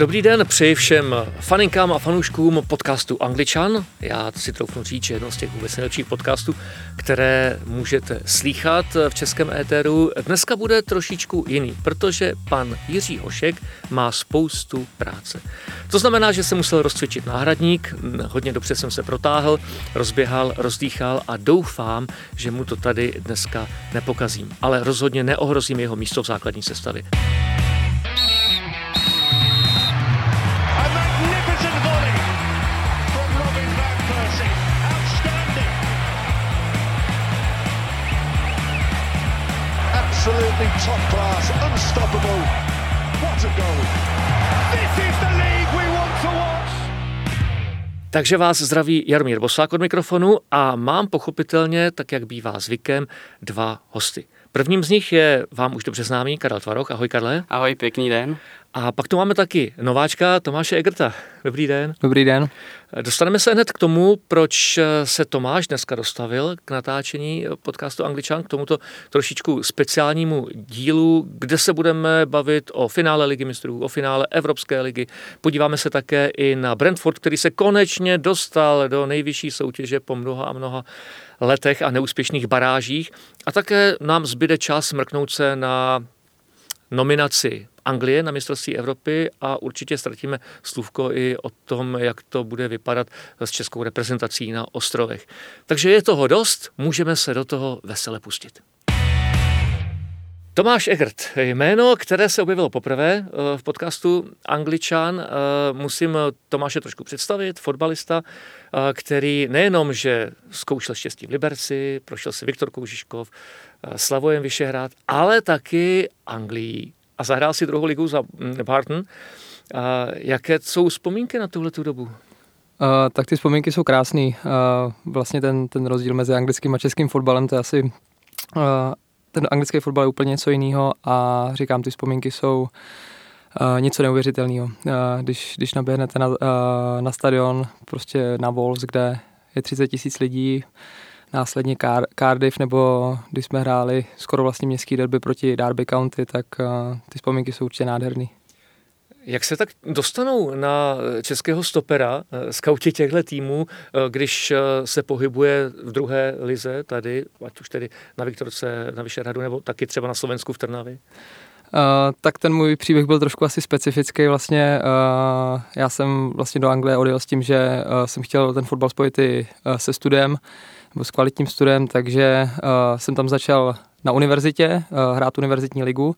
Dobrý den, přeji všem faninkám a fanouškům podcastu Angličan. Já si troufnu říct, že jedno z těch vůbec nejlepších podcastů, které můžete slýchat v českém éteru, dneska bude trošičku jiný, protože pan Jiří Hošek má spoustu práce. To znamená, že jsem musel rozcvičit náhradník, hodně dobře jsem se protáhl, rozběhal, rozdýchal a doufám, že mu to tady dneska nepokazím. Ale rozhodně neohrozím jeho místo v základní sestavě. Top class, unstoppable. What a goal. This is the league we want to watch. Takže vás zdraví Jaromír Bosák od mikrofonu a mám pochopitelně, tak jak bývá zvykem, dva hosty. Prvním z nich je vám už dobře známý Karel Tvaroch. Ahoj Karle. Ahoj, pěkný den. A pak tu máme taky nováčka Tomáše Egerta. Dobrý den. Dobrý den. Dostaneme se hned k tomu, proč se Tomáš dneska dostavil k natáčení podcastu Angličan, k tomuto trošičku speciálnímu dílu, kde se budeme bavit o finále Ligy mistrů, o finále Evropské ligy. Podíváme se také i na Brentford, který se konečně dostal do nejvyšší soutěže po mnoha a mnoha letech a neúspěšných barážích. A také nám zbyde čas mrknout se na nominaci Anglie na mistrovství Evropy a určitě ztratíme slůvko i o tom, jak to bude vypadat s českou reprezentací na ostrovech. Takže je toho dost, můžeme se do toho vesele pustit. Tomáš Egert, jméno, které se objevilo poprvé eh, v podcastu Angličan. Eh, Musím Tomáše trošku představit, fotbalista, eh, který nejenom, že zkoušel štěstí v Liberci, prošel si Viktor Koužiškov, Slavojem Vyšehrad, ale taky Anglií a zahrál si druhou ligu za mm, Barton. A jaké jsou vzpomínky na tuhle tu dobu? Uh, tak ty vzpomínky jsou krásný. Uh, vlastně ten, ten rozdíl mezi anglickým a českým fotbalem, to je asi... Uh, ten anglický fotbal je úplně něco jiného a říkám, ty vzpomínky jsou uh, něco neuvěřitelného. Uh, když, když naběhnete na, uh, na stadion, prostě na Wolves, kde je 30 tisíc lidí, následně Car- Cardiff, nebo když jsme hráli skoro vlastně městský derby proti Derby County, tak uh, ty vzpomínky jsou určitě nádherný. Jak se tak dostanou na českého stopera, eh, skauti těchto týmů, eh, když eh, se pohybuje v druhé lize tady, ať už tedy na Viktorce, na Vyšehradu, nebo taky třeba na Slovensku v Trnavě? Uh, tak ten můj příběh byl trošku asi specifický. Vlastně uh, já jsem vlastně do Anglie odjel s tím, že uh, jsem chtěl ten fotbal spojit i uh, se studiem, nebo s kvalitním studiem, takže uh, jsem tam začal na univerzitě uh, hrát univerzitní ligu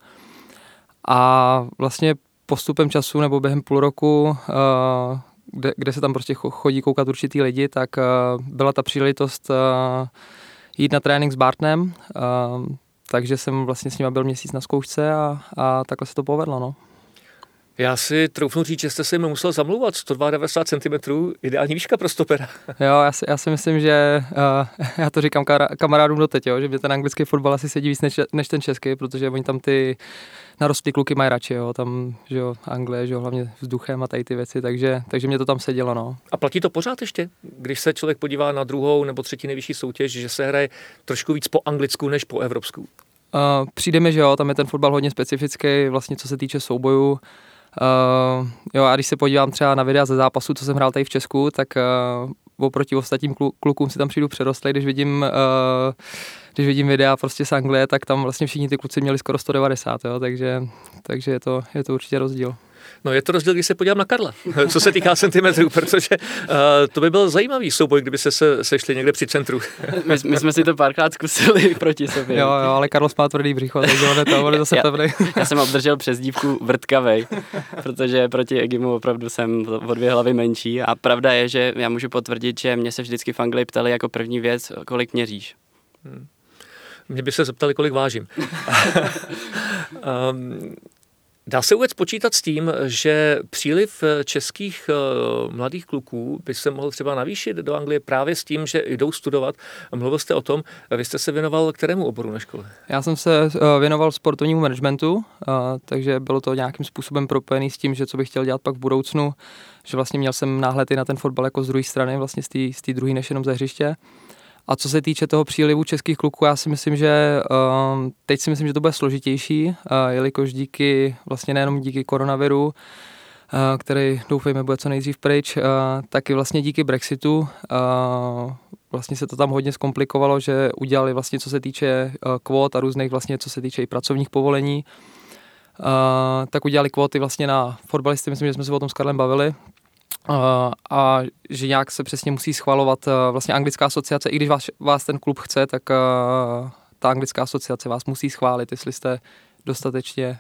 a vlastně postupem času nebo během půl roku, uh, kde, kde se tam prostě chodí koukat určitý lidi, tak uh, byla ta příležitost uh, jít na trénink s Bartnem, uh, takže jsem vlastně s ním byl měsíc na zkoušce a, a takhle se to povedlo. No. Já si troufnu říct, že jste si mi musel zamlouvat 192 cm, ideální výška pro stopera. Jo, já si, já si myslím, že uh, já to říkám kamarádům doteď, jo, že mě ten anglický fotbal asi sedí víc než, než ten český, protože oni tam ty narostlý kluky mají radši, jo, tam, že jo, Anglie, že jo, hlavně vzduchem a tady ty věci, takže, takže mě to tam sedělo, no. A platí to pořád ještě, když se člověk podívá na druhou nebo třetí nejvyšší soutěž, že se hraje trošku víc po anglicku než po evropsku? Uh, přijde mi, že jo, tam je ten fotbal hodně specifický, vlastně co se týče soubojů. Uh, jo, a když se podívám třeba na videa ze zápasu, co jsem hrál tady v Česku, tak uh, oproti ostatním klukům si tam přijdu přerostlý, když vidím, uh, když vidím videa prostě z Anglie, tak tam vlastně všichni ty kluci měli skoro 190, jo, takže, takže je, to, je to určitě rozdíl. No je to rozdíl, když se podívám na Karla, co se týká centimetrů, protože uh, to by byl zajímavý souboj, kdyby se, se sešli někde při centru. My, my jsme si to párkrát zkusili proti sobě. Jo, jo, ale Karlo má tvrdý břicho, takže on je to, on je zase pevný. Já jsem obdržel přezdívku vrtkavej, protože proti Egimu opravdu jsem o dvě hlavy menší a pravda je, že já můžu potvrdit, že mě se vždycky v Anglii ptali jako první věc, kolik měříš. Hmm. Mě by se zeptali, kolik vážím. um, Dá se vůbec počítat s tím, že příliv českých uh, mladých kluků by se mohl třeba navýšit do Anglie právě s tím, že jdou studovat? Mluvil jste o tom, vy jste se věnoval kterému oboru na škole? Já jsem se uh, věnoval sportovnímu managementu, takže bylo to nějakým způsobem propojený s tím, že co bych chtěl dělat pak v budoucnu, že vlastně měl jsem náhled i na ten fotbal jako z druhé strany, vlastně z té druhé než jenom ze hřiště. A co se týče toho přílivu českých kluků, já si myslím, že uh, teď si myslím, že to bude složitější, uh, jelikož díky, vlastně nejenom díky koronaviru, uh, který doufejme bude co nejdřív pryč, uh, tak i vlastně díky Brexitu vlastně se to tam hodně zkomplikovalo, že udělali vlastně co se týče kvót a různých vlastně co se týče i pracovních povolení, tak udělali kvóty vlastně na fotbalisty, myslím, že jsme se o tom s Karlem bavili, a že nějak se přesně musí schvalovat vlastně anglická asociace, i když vás, vás ten klub chce, tak ta anglická asociace vás musí schválit, jestli jste dostatečně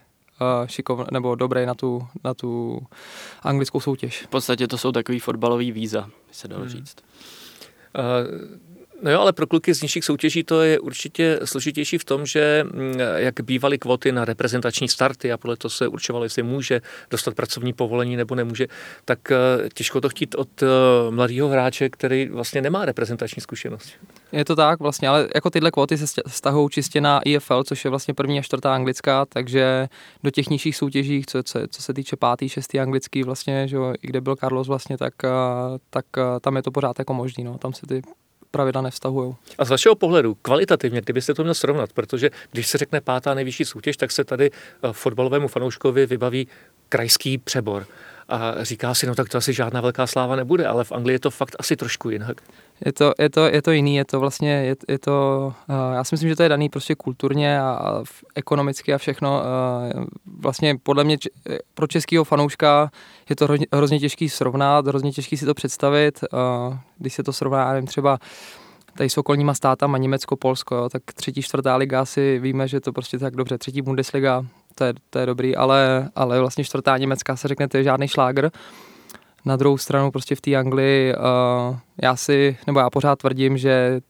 šikov, nebo dobrý na tu, na tu anglickou soutěž. V podstatě to jsou takový fotbalový víza, by se dalo hmm. říct. Uh, No jo, ale pro kluky z nižších soutěží to je určitě složitější v tom, že mm, jak bývaly kvoty na reprezentační starty a podle toho se určovalo, jestli může dostat pracovní povolení nebo nemůže, tak eh, těžko to chtít od eh, mladého hráče, který vlastně nemá reprezentační zkušenost. Je to tak vlastně, ale jako tyhle kvóty se stahují čistě na IFL, což je vlastně první a čtvrtá anglická, takže do těch nižších soutěží, co, co, co se týče pátý, šestý anglický vlastně, že jo, i kde byl Carlos vlastně, tak, eh, tak tam je to pořád jako možný, no, tam se ty pravidla nevztahují. A z vašeho pohledu, kvalitativně, kdybyste to měl srovnat, protože když se řekne pátá nejvyšší soutěž, tak se tady eh, fotbalovému fanouškovi vybaví krajský přebor. A říká si, no tak to asi žádná velká sláva nebude, ale v Anglii je to fakt asi trošku jinak. Je to, je to, je to jiný, je to vlastně, je, je to, uh, já si myslím, že to je daný prostě kulturně a, ekonomicky a všechno. Uh, vlastně podle mě pro českého fanouška je to hrozně, hrozně těžký srovnat, hrozně těžký si to představit. Když se to srovná, nevím, třeba tady s okolníma státama, Německo, Polsko, jo, tak třetí, čtvrtá liga si víme, že to prostě tak dobře, třetí Bundesliga, to je, to je dobrý, ale, ale vlastně čtvrtá Německá se řekne, to je žádný šlágr. Na druhou stranu prostě v té Anglii uh, já si, nebo já pořád tvrdím, že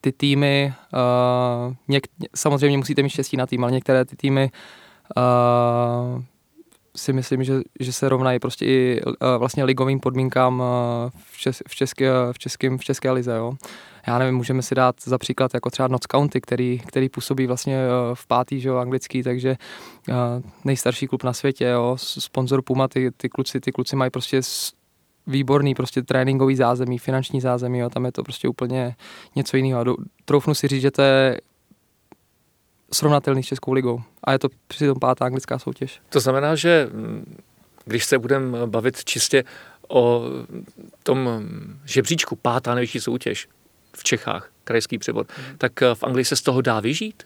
ty týmy, uh, něk, samozřejmě musíte mít štěstí na tým, ale některé ty týmy uh, si myslím, že, že se rovnají prostě i uh, vlastně ligovým podmínkám uh, v, čes, v, české, v, českém, v české lize. Jo. Já nevím, můžeme si dát za příklad jako třeba Notts County, který, který působí vlastně uh, v pátý, že jo, anglický, takže uh, nejstarší klub na světě, jo, sponzor Puma, ty, ty kluci, ty kluci mají prostě výborný prostě tréninkový zázemí, finanční zázemí, jo, tam je to prostě úplně něco jiného. Troufnu si říct, že to je srovnatelný s Českou ligou. A je to přitom pátá anglická soutěž. To znamená, že mm, když se budeme bavit čistě o tom žebříčku pátá nejvyšší soutěž v Čechách, krajský převod, mm. tak v Anglii se z toho dá vyžít?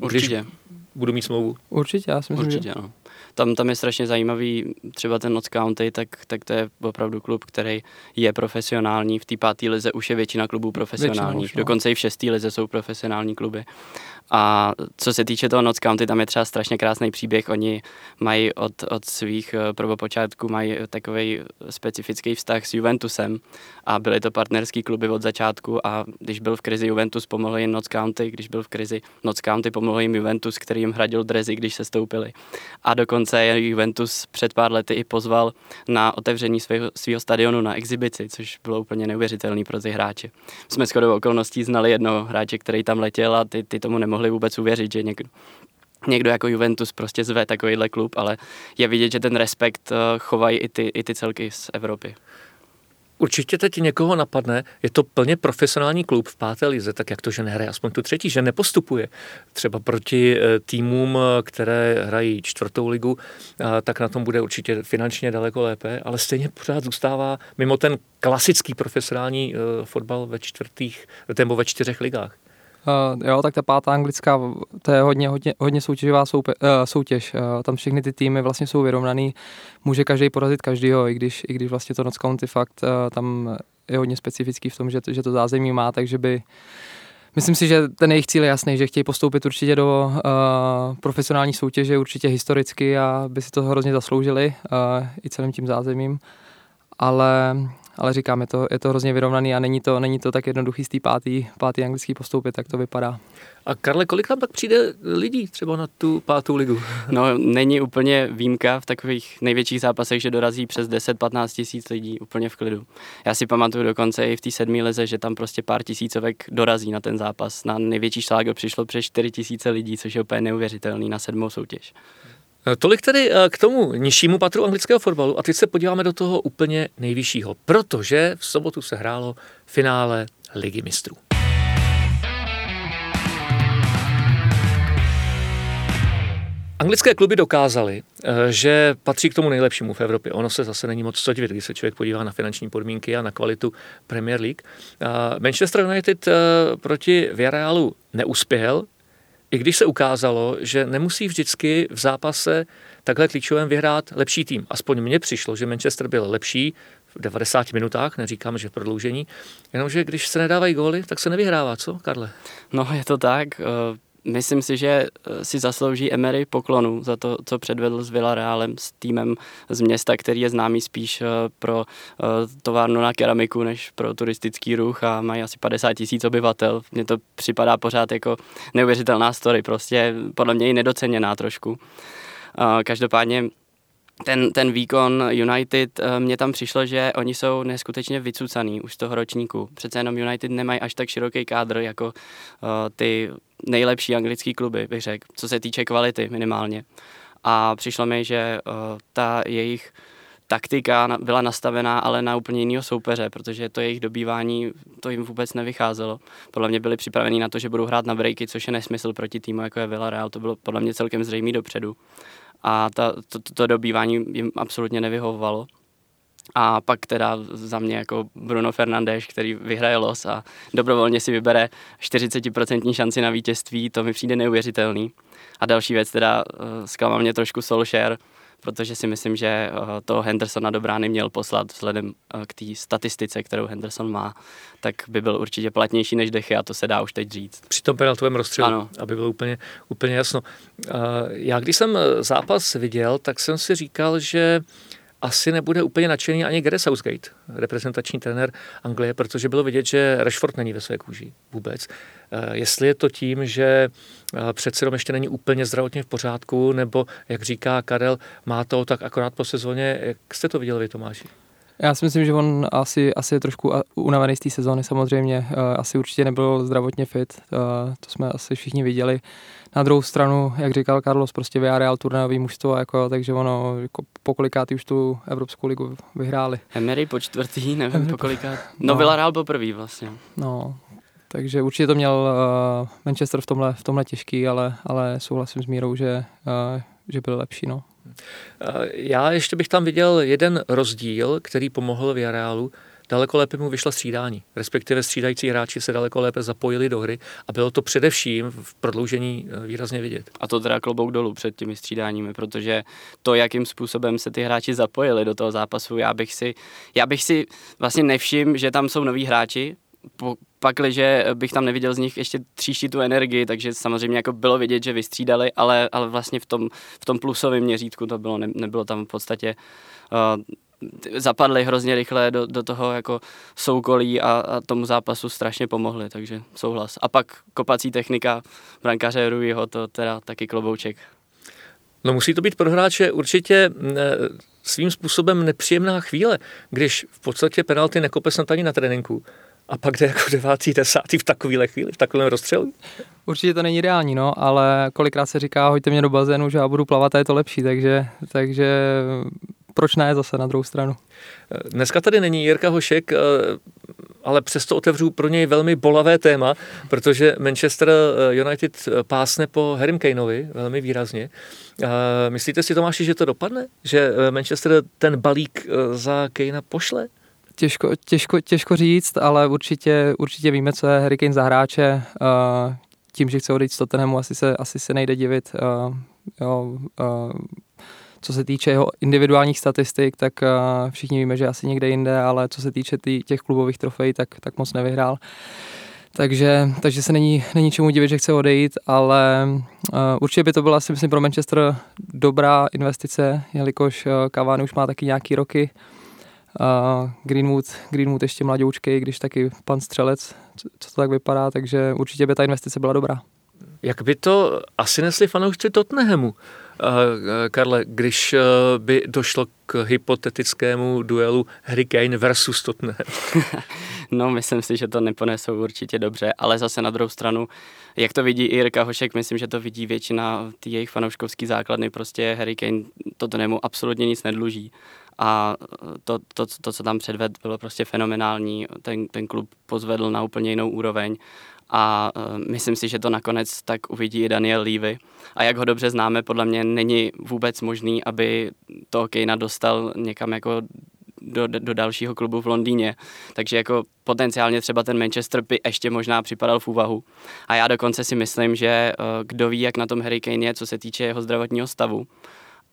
Určitě. Když budu mít smlouvu? Určitě, já si myslím, Určitě, že... ano tam, tam je strašně zajímavý, třeba ten Notts County, tak, tak to je opravdu klub, který je profesionální. V té páté lize už je většina klubů profesionálních. No. Dokonce i v šesté lize jsou profesionální kluby. A co se týče toho Notts County, tam je třeba strašně krásný příběh. Oni mají od, od svých eh, prvopočátků mají takový specifický vztah s Juventusem a byly to partnerský kluby od začátku a když byl v krizi Juventus, pomohl jim Notts County, když byl v krizi Notts County, pomohl jim Juventus, který jim hradil drezy, když se stoupili. A dokonce Juventus před pár lety i pozval na otevření svého, stadionu na exibici, což bylo úplně neuvěřitelné pro ty hráče. Jsme shodou okolností znali jednoho hráče, který tam letěl a ty, ty tomu nemohli nemohli vůbec uvěřit, že někdo, někdo jako Juventus prostě zve takovýhle klub, ale je vidět, že ten respekt eh, chovají i ty, i ty celky z Evropy. Určitě teď někoho napadne, je to plně profesionální klub v páté lize, tak jak to, že nehraje aspoň tu třetí, že nepostupuje třeba proti eh, týmům, které hrají čtvrtou ligu, tak na tom bude určitě finančně daleko lépe, ale stejně pořád zůstává mimo ten klasický profesionální eh, fotbal ve čtvrtých, nebo ve čtyřech ligách. Uh, jo, tak ta pátá anglická, to je hodně, hodně, hodně soutěživá soupe, uh, soutěž. Uh, tam všechny ty týmy vlastně jsou vyrovnaný. Může každý porazit každýho, i když, i když vlastně to Notts County fakt uh, tam je hodně specifický v tom, že to, že to zázemí má, takže by Myslím si, že ten jejich cíl je jasný, že chtějí postoupit určitě do uh, profesionální soutěže, určitě historicky a by si to hrozně zasloužili uh, i celým tím zázemím. Ale ale říkám, je to, je to hrozně vyrovnaný a není to, není to tak jednoduchý z té pátý, pátý anglický postoupit, tak to vypadá. A Karle, kolik tam pak přijde lidí třeba na tu pátou ligu? No, není úplně výjimka v takových největších zápasech, že dorazí přes 10-15 tisíc lidí úplně v klidu. Já si pamatuju dokonce i v té sedmé lize, že tam prostě pár tisícovek dorazí na ten zápas. Na největší šlágr přišlo přes 4 tisíce lidí, což je úplně neuvěřitelný na sedmou soutěž. Tolik tedy eh, k tomu nižšímu patru anglického fotbalu a teď se podíváme do toho úplně nejvyššího, protože v sobotu se hrálo finále Ligy mistrů. Anglické kluby dokázaly, eh, že patří k tomu nejlepšímu v Evropě. Ono se zase není moc co divit, když se člověk podívá na finanční podmínky a na kvalitu Premier League. Manchester United eh, proti Villarrealu neuspěl, i když se ukázalo, že nemusí vždycky v zápase takhle klíčovém vyhrát lepší tým. Aspoň mně přišlo, že Manchester byl lepší v 90 minutách, neříkám, že v prodloužení, jenomže když se nedávají góly, tak se nevyhrává, co, Karle? No, je to tak. Eh, myslím si, že eh, si zaslouží Emery poklonu za to, co předvedl s Villarrealem, s týmem z města, který je známý spíš eh, pro továrnu na keramiku, než pro turistický ruch a mají asi 50 tisíc obyvatel. Mně to připadá pořád jako neuvěřitelná story, prostě podle mě i nedoceněná trošku. Každopádně ten, ten výkon United, eh, mně tam přišlo, že oni jsou neskutečně vycucaný už z toho ročníku. Přece jenom United nemají až tak široký kádr jako uh, ty nejlepší anglické kluby, bych řekl, co se týče kvality minimálně. A přišlo mi, že uh, ta jejich taktika byla nastavená ale na úplně jiného soupeře, protože to jejich dobývání, to jim vůbec nevycházelo. Podle mě byli připraveni na to, že budou hrát na breaky, což je nesmysl proti týmu, jako je Villarreal, to bylo podle mě celkem zřejmý dopředu a ta, to, to, to dobývání jim absolutně nevyhovovalo. A pak teda za mě jako Bruno Fernandes, který vyhraje los a dobrovolně si vybere 40% šanci na vítězství, to mi přijde neuvěřitelný. A další věc teda, zklamal mě trošku Solskjaer, protože si myslím, že eh, to Hendersona do brány měl poslat vzhledem eh, k té statistice, kterou Henderson má, tak by byl určitě platnější než Dechy a to se dá už teď říct. Při tom penaltovém rozstřelu, ano. aby bylo úplně, úplně jasno. Já když jsem eh, zápas viděl, tak jsem si říkal, že asi nebude úplně nadšený ani Gary Southgate, reprezentační trenér Anglie, protože bylo vidět, že Rashford není ve své kůži vůbec. Eh, jestli je to tím, že eh, přece jenom ještě není úplně zdravotně v pořádku, nebo, jak říká Karel, má to tak akorát po sezóně. Jak jste to viděl vy, Tomáši? Já si myslím, že on asi, asi je trošku unavený z té sezóny samozřejmě. Eh, asi určitě nebyl zdravotně fit, to jsme asi všichni viděli. Na druhou stranu, jak říkal Carlos, prostě Villarreal turnajový mužstvo, jako, takže ono jako po kolikátý už tu Evropskou ligu vyhráli. Emery po čtvrtý, nevím Emery po kolikát. No, no Villarreal po prvý vlastně. No, takže určitě to měl uh, Manchester v tomhle, v tomhle těžký, ale, ale souhlasím s Mírou, že, uh, že byl lepší. No. Já ještě bych tam viděl jeden rozdíl, který pomohl v Jareálu. Daleko lépe mu vyšla střídání, respektive střídající hráči se daleko lépe zapojili do hry a bylo to především v prodloužení eh, výrazně vidět. A to teda klobouk dolů před těmi střídáními, protože to, jakým způsobem se ty hráči zapojili do toho zápasu, já bych si, já bych si vlastně nevšiml, že tam jsou noví hráči, pakliže bych tam neviděl z nich ještě tříští tu energii, takže samozřejmě jako bylo vidět, že vystřídali, ale, ale vlastně v tom, v tom plusovém měřítku to bylo, ne, nebylo tam v podstatě uh, zapadli hrozně rychle do, do toho jako soukolí a, a tomu zápasu strašně pomohli, takže souhlas. A pak kopací technika brankáře Ruiho, to teda taky klobouček. No musí to být pro hráče určitě svým způsobem nepříjemná chvíle, když v podstatě penalty nekope snad ani na tréninku a pak jde jako devátý, desátý v takovéhle chvíli, v takovém rozstřelu. Určitě to není ideální, no, ale kolikrát se říká, hoďte mě do bazénu, že já budu plavat a je to lepší, takže, takže proč ne zase na druhou stranu. Dneska tady není Jirka Hošek, eh, ale přesto otevřu pro něj velmi bolavé téma, protože Manchester eh, United pásne po Harrym Kaneovi velmi výrazně. Eh, myslíte si, Tomáši, že to dopadne? Že Manchester ten balík za Kanea pošle? Těžko, těžko, těžko říct, ale určitě, určitě víme, co je Harry Kane za hráče. Tím, že chce odejít z Tottenhamu, asi se, asi se nejde divit. Jo, co se týče jeho individuálních statistik, tak všichni víme, že asi někde jinde, ale co se týče tý, těch klubových trofejí, tak, tak moc nevyhrál. Takže, takže se není, není čemu divit, že chce odejít, ale uh, určitě by to byla si myslím pro Manchester dobrá investice, jelikož uh, Cavani už má taky nějaký roky. uh, Greenwood, Greenwood ještě mladoučkej, když taky pan střelec, co, to tak vypadá, takže určitě by ta investice byla dobrá. Jak by to asi nesli fanoušci Tottenhamu, Karle, když by došlo k hypotetickému duelu Harry Kane versus Tottenham? no, myslím si, že to neponesou určitě dobře, ale zase na druhou stranu, jak to vidí i Jirka Hošek, myslím, že to vidí většina jejich fanouškovské základny, prostě Harry Kane Tottenhamu absolutně nic nedluží a to, to, to, co tam předved, bylo prostě fenomenální. Ten, ten klub pozvedl na úplně jinou úroveň a uh, myslím si, že to nakonec tak uvidí i Daniel Levy. A jak ho dobře známe, podle mě není vůbec možný, aby to Kejna dostal někam jako do, do dalšího klubu v Londýně. Takže jako potenciálně třeba ten Manchester by ještě možná připadal v úvahu. A já dokonce si myslím, že uh, kdo ví, jak na tom Harry Kane je, co se týče jeho zdravotního stavu,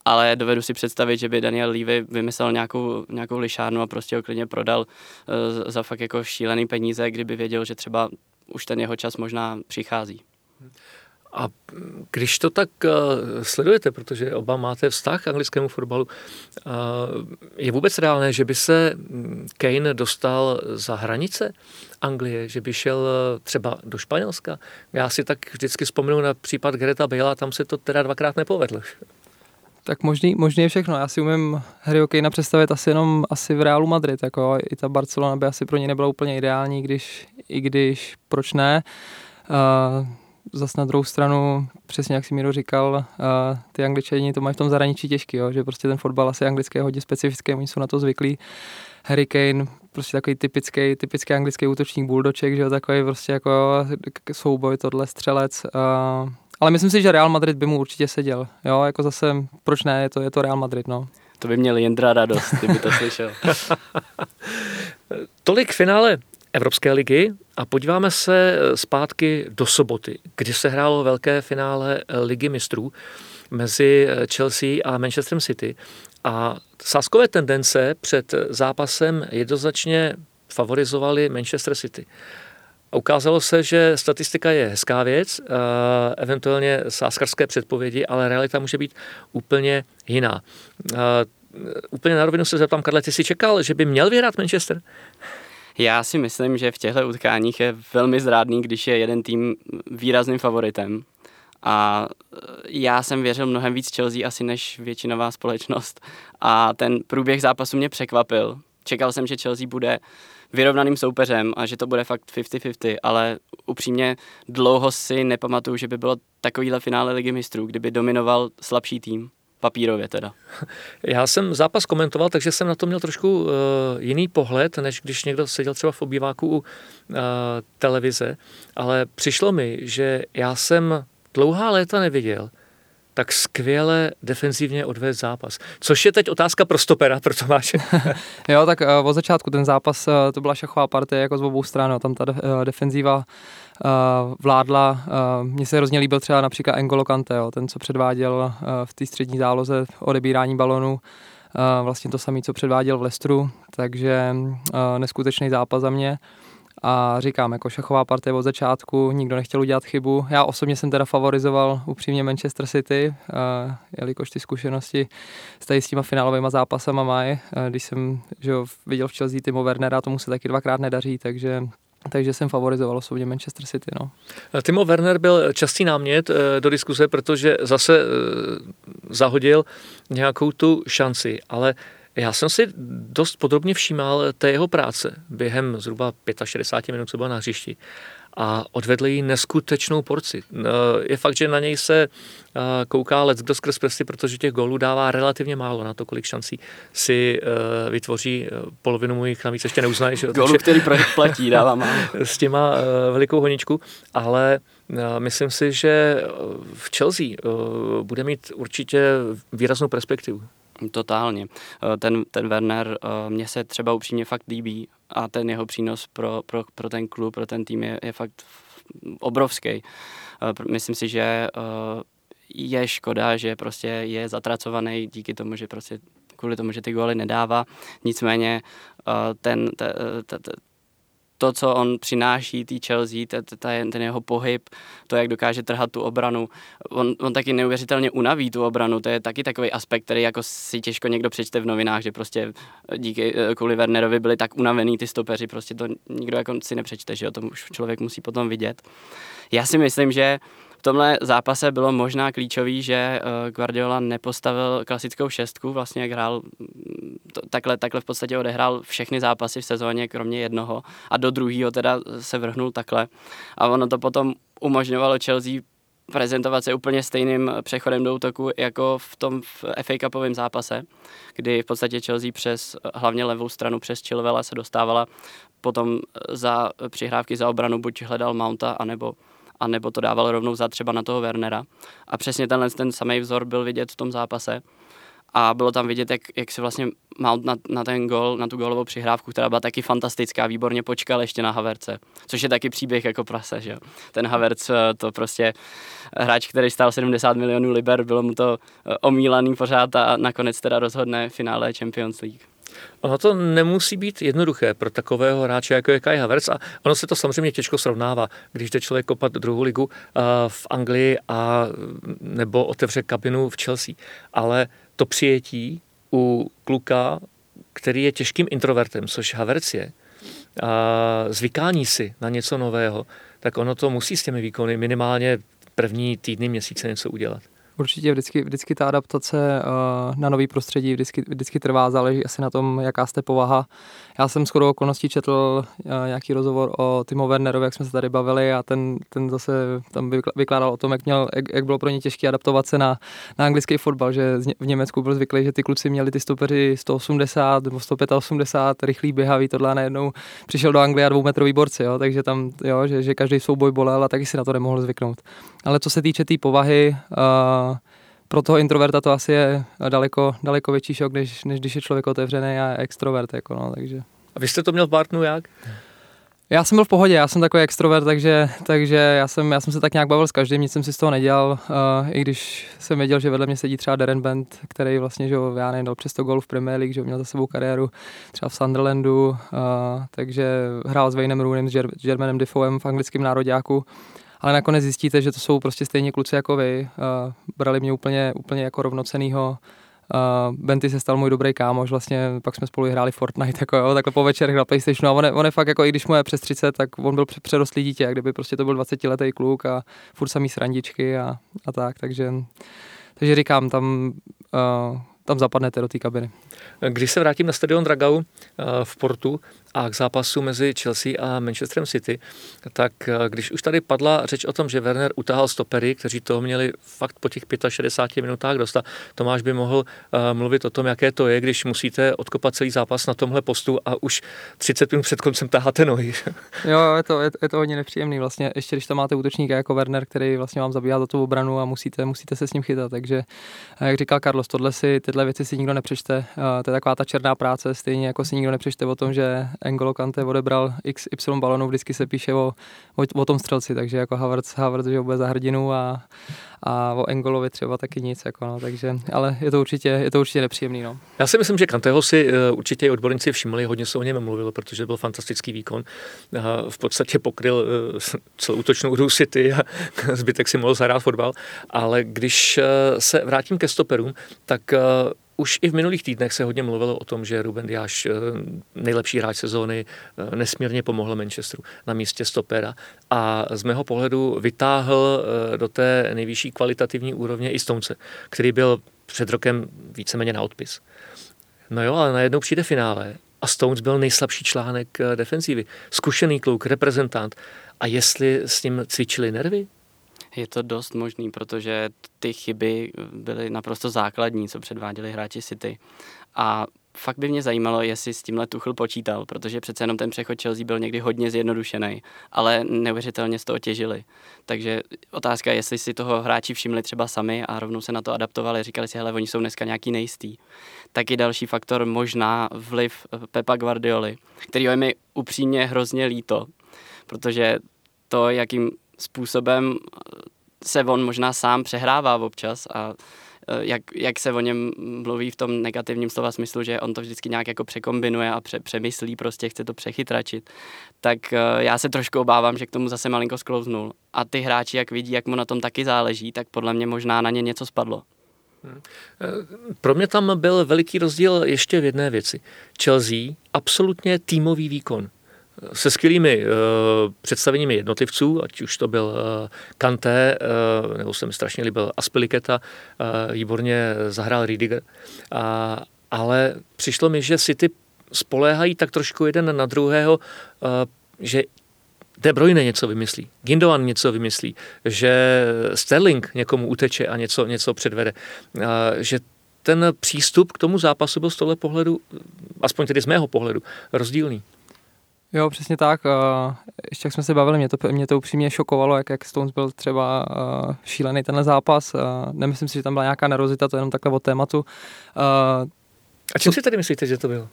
ale dovedu si představit, že by Daniel Levy vymyslel nějakou, nějakou lišárnu a prostě ho klidně prodal uh, za fakt jako šílený peníze, kdyby věděl, že třeba už ten jeho čas možná přichází. A když to tak uh, sledujete, protože oba máte vztah k anglickému fotbalu, uh, je vůbec reálné, že by se mm, Kane dostal za hranice Anglie, že by šel třeba do Španělska? Já si tak vždycky vzpomenu na případ Greta Bale, tam se to teda dvakrát nepovedlo. Tak možný, možný je všechno. Já si umím Harryho Kanea představit asi jenom asi v Realu Madrid. Jako I ta Barcelona by asi pro ně nebyla úplně ideální, když, i když proč ne. Uh, zas na druhou stranu, přesně jak si Miro říkal, uh, ty angličani to mají v tom zahraničí těžký, jo, že prostě ten fotbal asi anglický je hodně specifický, oni jsou na to zvyklí. Harry Kane, prostě takový typický, typický anglický útočník buldoček, že jo, takový prostě jako souboj, tohle střelec. Uh, ale myslím si, že Real Madrid by mu určitě seděl. Jo, jako zase, proč ne, je to, je to Real Madrid, no. To by měl Jindra radost, kdyby to slyšel. Tolik finále Evropské ligy a podíváme se zpátky do soboty, kdy se hrálo velké finále ligy mistrů mezi Chelsea a Manchesterem City. A sáskové tendence před zápasem jednoznačně favorizovali Manchester City. A ukázalo se, že statistika je hezká věc, uh, eventuálně sáskarské předpovědi, ale realita může být úplně jiná. Uh, úplně na rovinu se zeptám, Karle, ty jsi čekal, že by měl vyhrát Manchester? Já si myslím, že v těchto utkáních je velmi zrádný, když je jeden tým výrazným favoritem. A já jsem věřil mnohem víc Chelsea asi než většinová společnost. A ten průběh zápasu mě překvapil. Čekal jsem, že Chelsea bude vyrovnaným soupeřem a že to bude fakt 50-50, ale upřímně dlouho si nepamatuju, že by bylo takovýhle finále ligy mistrů, kdyby dominoval slabší tým. Papírově teda. Já jsem zápas komentoval, takže jsem na to měl trošku uh, jiný pohled, než když někdo seděl třeba v obýváku u uh, televize, ale přišlo mi, že já jsem dlouhá léta neviděl, tak skvěle defenzivně odvést zápas. Což je teď otázka pro stopera, pro Tomáše. jo, tak uh, od začátku ten zápas, uh, to byla šachová partie jako z obou stran, tam ta uh, defenzíva vládla. Mně se hrozně líbil třeba například Engolo Kante, jo, ten, co předváděl v té střední záloze odebírání balonu. Vlastně to samé, co předváděl v Lestru, takže neskutečný zápas za mě. A říkám, jako šachová partie od začátku, nikdo nechtěl udělat chybu. Já osobně jsem teda favorizoval upřímně Manchester City, uh, jelikož ty zkušenosti s, tady s těma finálovými zápasama mají. Uh, když jsem že jo, viděl v Chelsea Timo Wernera, tomu se taky dvakrát nedaří, takže takže jsem favorizoval osobně Manchester City. No. Timo Werner byl častý námět do diskuse, protože zase zahodil nějakou tu šanci, ale já jsem si dost podrobně všímal té jeho práce během zhruba 65 minut, co byl na hřišti a odvedl jí neskutečnou porci. Eh, je fakt, že na něj se eh, kouká let kdo skrz prsty, protože těch gólů dává relativně málo na to, kolik šancí si eh, vytvoří. Polovinu mu jich navíc ještě neuznají. Gólů, který platí, dává málo. S těma velikou honičku, ale myslím si, že v Chelsea bude mít určitě výraznou perspektivu. Totálně. Eh, ten, ten Werner eh, mně se třeba upřímně fakt líbí a ten jeho přínos pro, pro, pro ten klub, pro ten tým je, je fakt obrovský. Eh, myslím si, že je škoda, že prostě je zatracovaný díky tomu, že prostě kvůli tomu, že ty góly nedává. Nicméně ten, ten, ten, to, co on přináší té Chelsea, ten jeho pohyb, to, jak dokáže trhat tu obranu, on, on taky neuvěřitelně unaví tu obranu, to je taky takový aspekt, který jako si těžko někdo přečte v novinách, že prostě díky eh, kvůli Wernerovi byli tak unavený ty stopeři, prostě to nikdo jako si nepřečte, že jo, to už člověk musí potom vidět. Já si myslím, že tomhle zápase bylo možná klíčový, že eh, Guardiola nepostavil klasickou šestku, vlastně jak hrál, to, takhle, takhle v podstatě odehrál všechny zápasy v sezóně, kromě jednoho a do druhého teda se vrhnul takhle. A ono to potom umožňovalo Chelsea prezentovat se úplně stejným přechodem do útoku jako v tom FA Cupovém zápase, kdy v podstatě Chelsea přes hlavně levou stranu přes Chilwella se dostávala potom za přihrávky za obranu, buď hledal Mounta, anebo a nebo to dával rovnou za třeba na toho Wernera. A přesně tenhle ten samý vzor byl vidět v tom zápase. A bylo tam vidět, jak, jak se vlastně Mount na, na ten gol, na tu golovou přihrávku, která byla taky fantastická, výborně počkal ještě na Haverce, což je taky příběh jako prase, že Ten Haverc eh, to prostě hráč, který stál 70 milionů liber, bylo mu to eh, omílaný pořád a nakonec teda rozhodne finále Champions League. Ono to nemusí být jednoduché pro takového hráče, jako je Kai Havertz a ono se to samozřejmě těžko srovnává, když jde člověk kopat druhou ligu uh, v Anglii a nebo otevře kabinu v Chelsea. Ale to přijetí u kluka, který je těžkým introvertem, což Havertz je, a zvykání si na něco nového, tak ono to musí s těmi výkony minimálně první týdny, měsíce něco udělat. Určitě vždycky, vždycky ta adaptace uh, na nový prostředí vždycky, vždycky trvá, záleží asi na tom, jaká jste povaha. Já jsem skoro okolností četl uh, nějaký rozhovor o Timo Wernerovi, jak jsme se tady bavili a ten, ten zase tam vykládal o tom, jak, měl, jak, jak bylo pro ně těžké adaptovat se na, na anglický fotbal, že v Německu byl zvyklý, že ty kluci měli ty stopeři 180 nebo 185, rychlý běhavý, tohle najednou přišel do Anglie a dvoumetrový borci, jo, takže tam, jo, že, že každý souboj bolel a taky si na to nemohl zvyknout. Ale co se týče té tý povahy, uh, pro toho introverta to asi je daleko, daleko větší šok, než, než když je člověk otevřený a extrovert. Jako no, takže. A vy jste to měl v Bartnu jak? Já jsem byl v pohodě, já jsem takový extrovert, takže, takže já, jsem, já jsem se tak nějak bavil s každým, nic jsem si z toho nedělal, uh, i když jsem věděl, že vedle mě sedí třeba Darren Bent, který vlastně, že já nevím, dal přes to gol v Premier League, že měl za sebou kariéru třeba v Sunderlandu, uh, takže hrál s Waynem Roonem, s Germanem Defoem v anglickém nároďáku ale nakonec zjistíte, že to jsou prostě stejně kluci jako vy. Uh, brali mě úplně, úplně jako rovnocenýho. Uh, Benty se stal můj dobrý kámoš, vlastně pak jsme spolu hráli Fortnite, jako jo, takhle po večerech na Playstationu a on je, on je fakt jako, i když mu je přes 30, tak on byl předostlý dítě, kdyby prostě to byl 20 letý kluk a furt samý srandičky a, a tak, takže, takže říkám, tam uh, tam zapadnete do té kabiny. Když se vrátím na stadion Dragau v Portu, a k zápasu mezi Chelsea a Manchesterem City, tak eh, když už tady padla řeč o tom, že Werner utahal stopery, kteří toho měli fakt po těch 65 minutách dostat, Tomáš by mohl uh, mluvit o tom, jaké to je, když musíte odkopat celý zápas na tomhle postu a už 30 minut před koncem taháte nohy. jo, je to, je, je to hodně nepříjemný vlastně, ještě když tam máte útočníka jako Werner, který vlastně vám zabíhá za tu obranu a musíte, musíte se s ním chytat, takže eh, jak říkal Carlos, tohle si, tyhle věci si nikdo nepřečte, to je taková ta černá práce, stejně jako si nikdo nepřečte o tom, že Engolo Kante odebral XY balonů, vždycky se píše o, o, o tom střelci, takže jako Havertz, Havertz že bude za hrdinu a, a o Engolovi třeba taky nic, jako no, takže, ale je to určitě, je to určitě nepříjemný. No. Já si myslím, že Kanteho si uh, určitě odborníci všimli, hodně se o něm mluvil, protože byl fantastický výkon. Uh, v podstatě pokryl uh, celou útočnou hru City a zbytek si mohl zahrát fotbal, ale když se vrátím ke stoperům, tak už i v minulých týdnech se hodně mluvilo o tom, že Ruben Diáš, eh, nejlepší hráč sezóny, eh, nesmírně pomohl Manchesteru na místě stopera a z mého pohledu vytáhl eh, do té nejvyšší kvalitativní úrovně i Stonce, který byl před rokem víceméně na odpis. No jo, ale najednou přijde finále a Stones byl nejslabší článek defenzívy. Zkušený kluk, reprezentant. A jestli s ním cvičili nervy? Je to dost možný, protože ty chyby byly naprosto základní, co předváděli hráči City. A fakt by mě zajímalo, jestli s tímhle Tuchl počítal, protože přece jenom ten přechod Chelsea byl někdy hodně zjednodušený, ale neuvěřitelně z toho těžili. Takže otázka je, jestli si toho hráči všimli třeba sami a rovnou se na to adaptovali, říkali si, hele, oni jsou dneska nějaký nejistý. Taky další faktor možná vliv Pepa Guardioli, který je mi upřímně hrozně líto, protože to, jakým způsobem se on možná sám přehrává občas a jak, jak se o něm mluví v tom negativním slova smyslu, že on to vždycky nějak jako překombinuje a pře, přemyslí, prostě chce to přechytračit, tak já se trošku obávám, že k tomu zase malinko sklouznul. A ty hráči, jak vidí, jak mu na tom taky záleží, tak podle mě možná na ně něco spadlo. Hmm. Pro mě tam byl veliký rozdíl ještě v jedné věci. Chelsea, absolutně týmový výkon se skvělými uh, představeními jednotlivců, ať už to byl uh, Kanté, uh, nebo se mi strašně líbil Aspiliketa, uh, výborně zahrál Riediger, uh, ale přišlo mi, že si ty spoléhají tak trošku jeden na druhého, uh, že De Bruyne něco vymyslí, Gindovan něco vymyslí, že Sterling někomu uteče a něco, něco předvede, uh, že ten přístup k tomu zápasu byl z tohle pohledu, aspoň tedy z mého pohledu, rozdílný. Jo, přesně tak. Ještě jak jsme se bavili, mě to, mě to upřímně šokovalo, jak, jak Stones byl třeba šílený tenhle zápas. Nemyslím si, že tam byla nějaká nervozita, to je jenom takhle o tématu. A čím si tedy myslíte, že to bylo?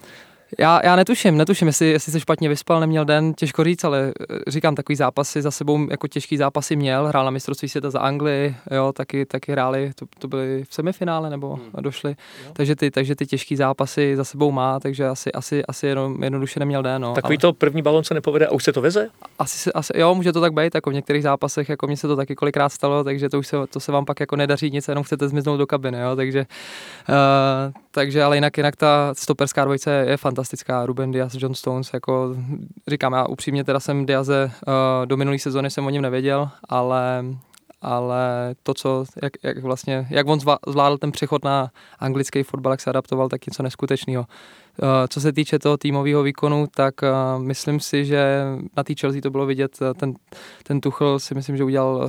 Já, já netuším, netuším, jestli, jestli se špatně vyspal, neměl den, těžko říct, ale eh, říkám, takový zápasy za sebou jako těžký zápasy měl, hrál na mistrovství světa za Anglii, jo, taky, taky hráli, to, to byly v semifinále nebo hmm. došli, takže ty, takže ty těžký zápasy za sebou má, takže asi, asi, asi jenom, jednoduše neměl den. No, Takový ale... to první balon se nepovede a už se to veze? Asi, asi, jo, může to tak být, jako v některých zápasech, jako mně se to taky kolikrát stalo, takže to už se, to se vám pak jako nedaří nic, jenom chcete zmiznout do kabiny, jo, takže, uh, takže ale jinak, jinak ta stoperská dvojice je fantastická, Ruben Diaz, John Stones, jako říkám, já upřímně teda jsem Diaze uh, do minulé sezóny jsem o něm nevěděl, ale ale to, co, jak, jak vlastně, jak on zvládl ten přechod na anglický fotbal, jak se adaptoval, tak něco neskutečného. Uh, co se týče toho týmového výkonu, tak uh, myslím si, že na té Chelsea to bylo vidět, ten, ten Tuchel si myslím, že udělal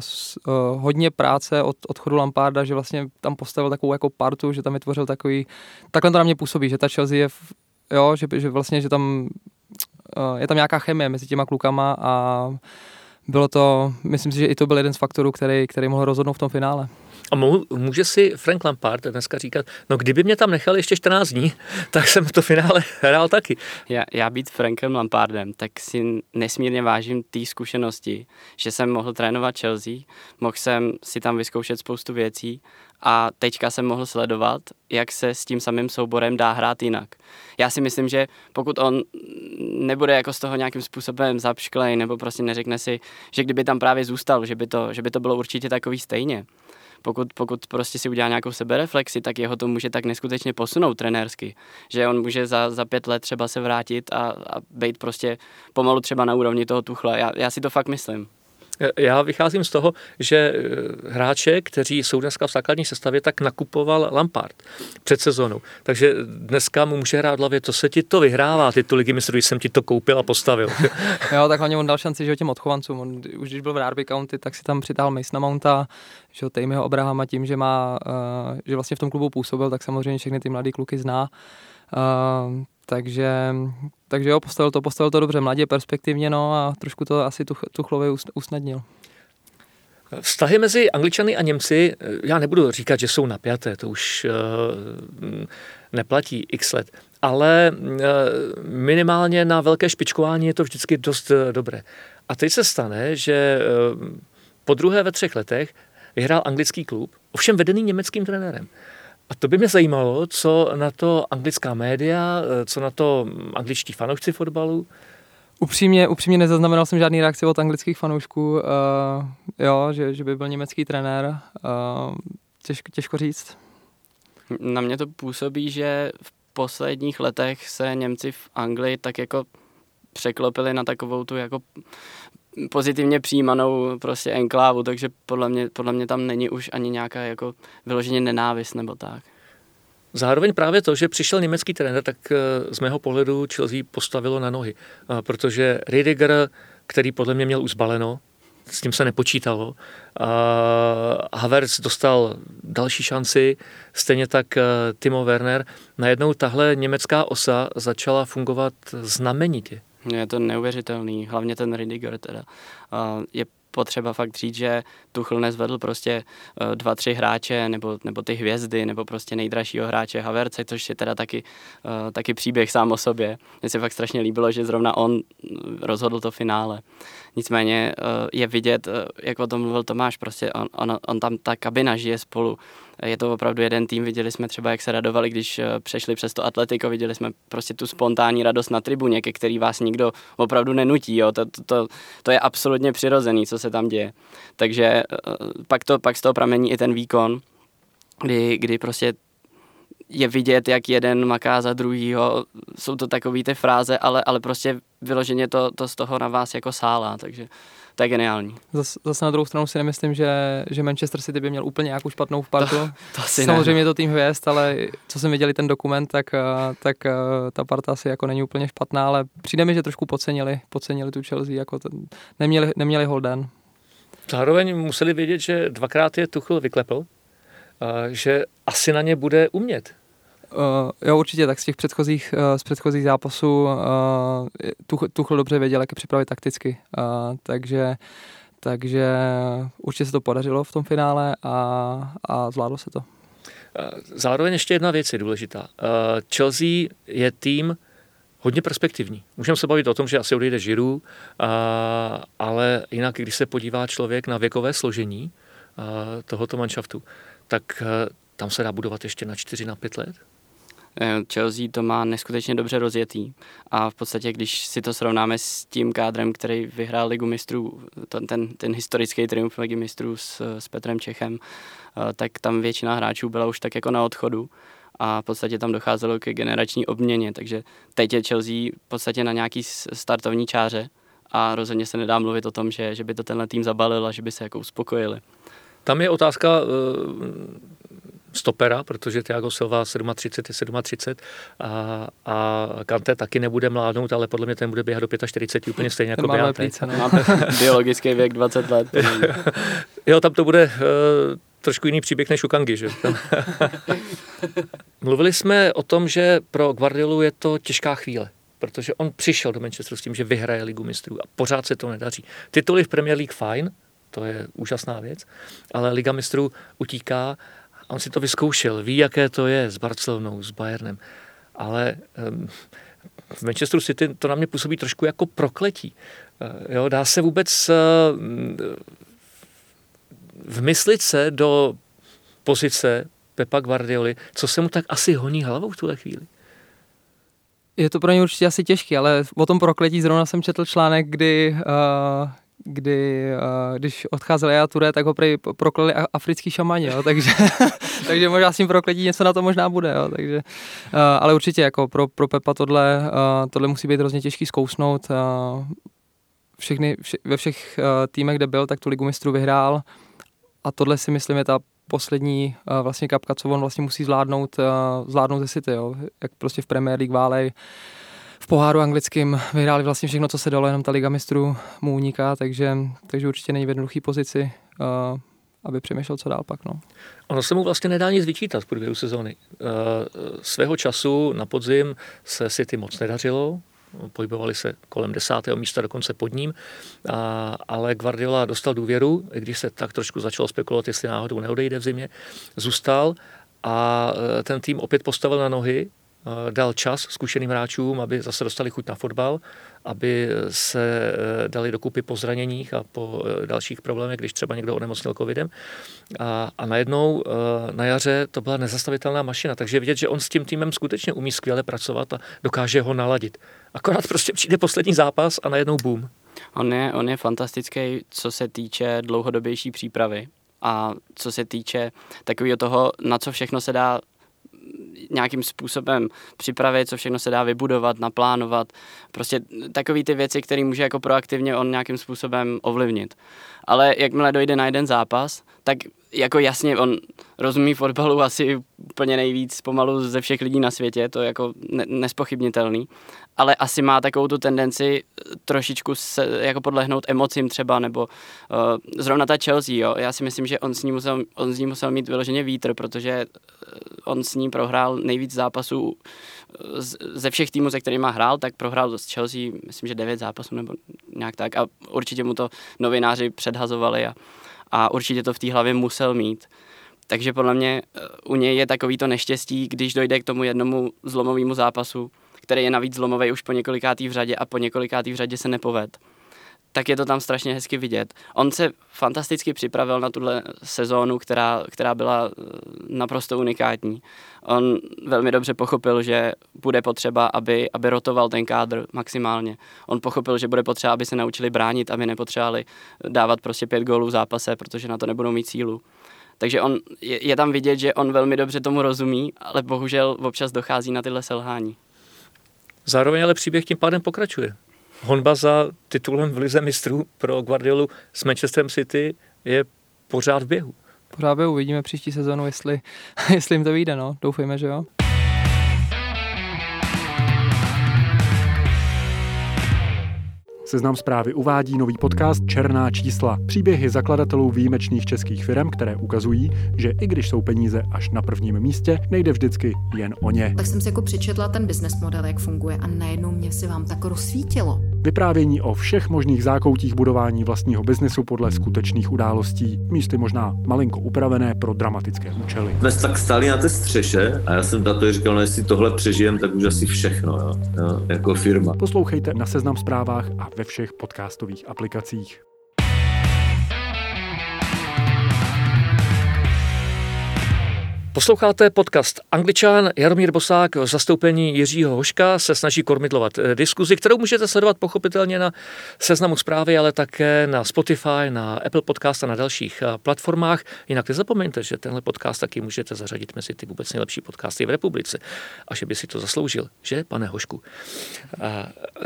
hodně práce od odchodu Lamparda, že vlastně tam postavil takovou jako partu, že tam vytvořil takový, takhle to na mě působí, že ta Chelsea je v, jo, že, že vlastně, že tam je tam nějaká chemie mezi těma klukama a bylo to, myslím si, že i to byl jeden z faktorů, který, který mohl rozhodnout v tom finále. A může si Frank Lampard dneska říkat, no kdyby mě tam nechal ještě 14 dní, tak jsem to finále hrál taky. Já, já být Frankem Lampardem, tak si nesmírně vážím té zkušenosti, že jsem mohl trénovat Chelsea, mohl jsem si tam vyzkoušet spoustu věcí a teďka jsem mohl sledovat, jak se s tím samým souborem dá hrát jinak. Já si myslím, že pokud on nebude jako z toho nějakým způsobem zapšklej, nebo prostě neřekne si, že kdyby tam právě zůstal, že by to, že by to bylo určitě takový stejně, pokud, pokud prostě si udělá nějakou sebereflexi, tak jeho to může tak neskutečně posunout trenérsky, že on může za, za pět let třeba se vrátit a, a být prostě pomalu třeba na úrovni toho tuchle. Já, já si to fakt myslím. Já vycházím z toho, že eh, hráče, kteří jsou dneska v základní sestavě, tak nakupoval Lampard před sezónou. Takže dneska mu může hrát hlavě, to se ti to vyhrává, ty tu ligy mistrů, jsem ti to koupil a postavil. jo, tak hlavně on dal šanci, že těm odchovancům. On, už když byl v Derby County, tak si tam přitáhl Masona Mounta, že Tejmiho Abrahama tím, že má, uh, že vlastně v tom klubu působil, tak samozřejmě všechny ty mladý kluky zná. Takže, takže jo, postavil to, postavil to dobře mladě, perspektivně, no a trošku to asi tu, Tuchlovi usnadnil. Vztahy mezi Angličany a Němci, já nebudu říkat, že jsou napjaté, to už uh, neplatí x let, ale uh, minimálně na velké špičkování je to vždycky dost uh, dobré. A teď se stane, že uh, po druhé ve třech letech vyhrál anglický klub, ovšem vedený německým trenérem. A to by mě zajímalo, co na to anglická média, co na to angličtí fanoušci fotbalu. Upřímně, upřímně nezaznamenal jsem žádný reakci od anglických fanoušků, uh, jo, že, že by byl německý trenér. Uh, těžko, těžko říct. Na mě to působí, že v posledních letech se Němci v Anglii tak jako překlopili na takovou tu jako pozitivně přijímanou prostě enklávu, takže podle mě, podle mě tam není už ani nějaká jako vyloženě nenávist nebo tak. Zároveň právě to, že přišel německý trenér, tak eh, z mého pohledu Chelsea postavilo na nohy, eh, protože Riediger, který podle mě měl už zbaleno, s tím se nepočítalo. A Havertz dostal další šanci, stejně tak eh, Timo Werner. Najednou tahle německá osa začala fungovat znamenitě. Je to neuvěřitelný, hlavně ten Ridiger teda. Je potřeba fakt říct, že Tuchl nezvedl prostě uh, dva, tři hráče, nebo, nebo ty hvězdy, nebo prostě nejdražšího hráče Haverce, což je teda taky, uh, taky příběh sám o sobě. Mně se fakt strašně líbilo, že zrovna on rozhodl to finále. Nicméně je vidět, jak o tom mluvil Tomáš, prostě on, on, on tam, ta kabina žije spolu. Je to opravdu jeden tým, viděli jsme třeba, jak se radovali, když eh, přešli přes to Atletico, viděli jsme prostě tu spontánní radost na tribuně, ke který vás nikdo opravdu nenutí, jo. To, to, to, to je absolutně přirozený, co se tam děje. Takže eh, pak, to, pak z toho pramení i ten výkon, kdy, kdy prostě je vidět, jak jeden maká za druhýho, jsou to takové ty fráze, ale, ale prostě vyloženě to, to z toho na vás jako sálá, takže to je geniální. Zas, zase na druhou stranu si nemyslím, že, že Manchester City by měl úplně nějakou špatnou partu. To, to si Samozřejmě ne. je to tým hvězd, ale co jsem viděli ten dokument, tak, eh, tak eh, ta parta asi jako není úplně špatná, ale přijde mi, že trošku podcenili, podcenili tu Chelsea, jako ten, neměli, neměli holden. Zároveň museli vědět, že dvakrát je Tuchel vyklepl, že asi na ně bude umět. Uh, jo, určitě, tak z těch předchozích, uh, z předchozích zápasů uh, Tuchl, Tuchl dobře věděl, jak je připravit takticky, uh, takže, takže určitě se to podařilo v tom finále a, a zvládlo se to. Zároveň ještě jedna věc je důležitá. Chelsea je tým hodně perspektivní. Můžeme se bavit o tom, že asi odejde Žiru, ale jinak, když se podívá člověk na věkové složení tohoto manšaftu, tak tam se dá budovat ještě na 4 na 5 let. Eh, Chelsea to má neskutečně dobře rozjetý. A v podstatě, když si to srovnáme s tím kádrem, který vyhrál Ligu mistrů, ten, ten, ten historický triumf Ligy mistrů s, s Petrem Čechem, eh, tak tam většina hráčů byla už tak jako na odchodu. A v podstatě tam docházelo ke generační obměně, takže teď je Chelsea v podstatě na nějaký startovní čáře. A rozhodně se nedá mluvit o tom, že, že by to tenhle tým zabalil a že by se jako uspokojili. Tam je otázka eh, stopera, protože Thiago Silva 37 je 37 a, a Kante taky nebude mládnout, ale podle mě ten bude běhat do 45 úplně stejně jako Má biologický věk 20 let. jo, tam to bude uh, trošku jiný příběh než u Kangy, že? Mluvili jsme o tom, že pro Guardiolu je to těžká chvíle protože on přišel do Manchesteru s tím, že vyhraje ligu mistrů a pořád se to nedaří. Tituly v Premier League fajn, to je úžasná věc, ale Liga mistrů utíká on si to vyzkoušel, ví, jaké to je s Barcelonou, s Bayernem, ale um, v Manchesteru City to na mě působí trošku jako prokletí. Uh, jo, dá se vůbec uh, vmyslit se do pozice Pepa Guardioli, co se mu tak asi honí hlavou v tuhle chvíli? Je to pro ně určitě asi těžké, ale o tom prokletí zrovna jsem četl článek, kdy uh, kdy uh, když odcházel Ea Ture, tak ho prokleli africký šamani, jo, takže, takže možná s tím prokletí něco na to možná bude, jo, takže, uh, ale určitě jako pro, pro Pepa tohle, uh, tohle musí být hrozně těžký zkousnout. Uh, všechny, vše, ve všech uh, týmech, kde byl, tak tu ligu mistrů vyhrál a tohle si myslím je ta poslední uh, vlastně kapka, co on vlastně musí zvládnout, uh, zvládnout ze City, jo, jak prostě v Premier League válej, uh, v poháru anglickým vyhráli vlastně všechno, co se dalo, jenom ta Liga mistrů mu uniká, takže, takže určitě není v jednoduché pozici, uh, aby přemýšlel, co dál pak. No. Ono se mu vlastně nedá nic vyčítat v průběhu sezóny. Uh, svého času na podzim se City moc nedařilo, pohybovali se kolem desátého místa, dokonce pod ním, a, ale Guardiola dostal důvěru, když se tak trošku začalo spekulovat, jestli náhodou neodejde v zimě, zůstal a e, ten tým opět postavil na nohy, Eh, dal čas zkušeným hráčům, aby zase dostali chuť na fotbal, aby se eh, dali dokupy po zraněních a po eh, dalších problémech, když třeba někdo onemocnil covidem. A, a najednou na jaře to byla nezastavitelná mašina, takže vidět, že on s tím týmem skutečně umí skvěle pracovat a dokáže ho naladit. Akorát prostě přijde poslední zápas a najednou boom. On je, on je fantastický, co se týče dlouhodobější přípravy a co se týče takového toho, na co všechno se dá nějakým způsobem připravit, co všechno se dá vybudovat, naplánovat. Prostě takové ty věci, které může jako proaktivně on nějakým způsobem ovlivnit. Ale jakmile dojde na jeden zápas, tak jako jasně, on rozumí fotbalu asi úplně nejvíc pomalu ze všech lidí na světě, to je jako ne- nespochybnitelný, ale asi má takovou tu tendenci trošičku se, jako podlehnout emocím třeba, nebo uh, zrovna ta Chelsea, jo, já si myslím, že on s ní musel, on s ní musel mít vyloženě vítr, protože eh, on s ní prohrál nejvíc zápasů eh, ze všech týmů, se kterými hrál, tak prohrál s Chelsea, myslím, že devět zápasů nebo nějak tak. A určitě mu to novináři předhazovali a, a určitě to v té hlavě musel mít. Takže podle mě eh, u něj je takový to neštěstí, když dojde k tomu jednomu zlomovému zápasu, který je navíc zlomový už po několikátý v řadě a po několikátý v řadě se nepoved, tak je to tam strašně hezky vidět. On se fantasticky připravil na tuhle sezónu, která, která byla eh, naprosto unikátní. On velmi dobře pochopil, že bude potřeba, aby, aby rotoval ten kádr maximálně. On pochopil, že bude potřeba, aby se naučili bránit, aby nepotřebovali dávat prostě pět gólů v zápase, protože na to nebudou mít sílu. Takže on, je, je tam vidět, že on velmi dobře tomu rozumí, ale bohužel občas dochází na tyhle selhání. Zároveň ale příběh tím pádem pokračuje. Honba za titulem v Lize mistrů pro Guardiolu s Manchesterem City je pořád v běhu. Pořád běhu, uvidíme příští sezonu, jestli, jestli jim to vyjde, no. Doufejme, že jo. Seznam zprávy uvádí nový podcast Černá čísla. Příběhy zakladatelů výjimečných českých firm, které ukazují, že i když jsou peníze až na prvním místě, nejde vždycky jen o ně. Tak jsem si jako přečetla ten business model, jak funguje a najednou mě se vám tak rozsvítilo. Vyprávění o všech možných zákoutích budování vlastního biznesu podle skutečných událostí, místy možná malinko upravené pro dramatické účely. Jsme tak stáli na té střeše a já jsem tato říkal, no jestli tohle přežijem, tak už asi všechno, jo, jo, jako firma. Poslouchejte na Seznam zprávách a ve všech podcastových aplikacích. Posloucháte podcast Angličan. Jaromír Bosák v zastoupení Jiřího Hoška se snaží kormidlovat eh, diskuzi, kterou můžete sledovat pochopitelně na seznamu zprávy, ale také na Spotify, na Apple Podcast a na dalších eh, platformách. Jinak nezapomeňte, že tenhle podcast taky můžete zařadit mezi ty vůbec nejlepší podcasty v republice a že by si to zasloužil, že, pane Hošku?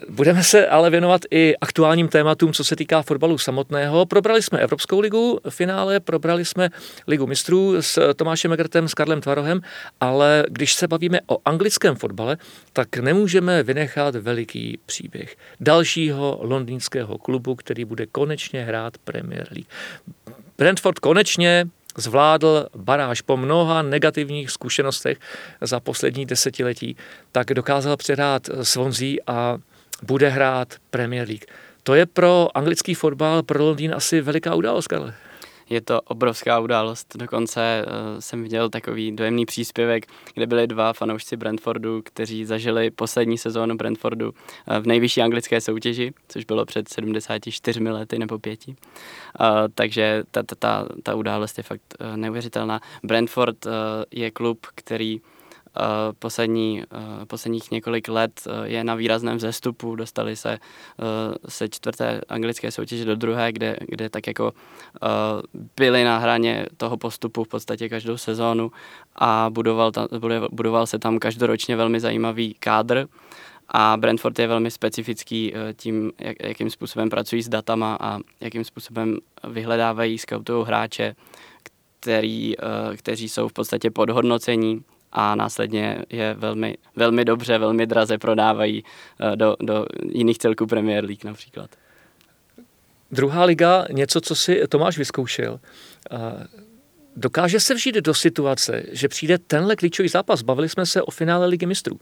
Budeme se ale věnovat i aktuálním tématům, co se týká fotbalu samotného. Probrali jsme Evropskou ligu v finále, probrali jsme Ligu mistrů s Tomášem Egertem, Karlem Tvarohem, ale když se bavíme o anglickém fotbale, tak nemůžeme vynechat veliký příběh dalšího londýnského klubu, který bude konečně hrát Premier League. Brentford konečně zvládl baráž po mnoha negativních zkušenostech za poslední desetiletí, tak dokázal přehrát Swansea a bude hrát Premier League. To je pro anglický fotbal, pro Londýn asi veliká událost, Karle je to obrovská událost. Dokonce uh, jsem viděl takový dojemný příspěvek, kde byli dva fanoušci Brentfordu, kteří zažili poslední sezónu Brentfordu uh, v nejvyšší anglické soutěži, což bylo před 74 lety nebo pěti. Uh, takže ta, ta, ta, ta událost je fakt neuvěřitelná. Brentford je klub, který Eh, poslední, eh, posledních několik let eh, je na výrazném vzestupu, dostali se se čtvrté anglické soutěže do druhé, kde, kde tak jako byli na hraně toho postupu v podstatě každou sezónu a budoval, tam, budoval se tam každoročně velmi zajímavý kádr. A Brentford je velmi specifický tím, jak, jakým způsobem pracují s datama a jakým způsobem vyhledávají, skautují hráče, který, kteří jsou v podstatě podhodnocení a následně je velmi, velmi dobře, velmi draze prodávají eh, do, do jiných celků Premier League například. Druhá liga, něco, co si Tomáš vyzkoušel. Eh, dokáže se vžít do situace, že přijde tenhle klíčový zápas. Bavili jsme se o finále ligy mistrů.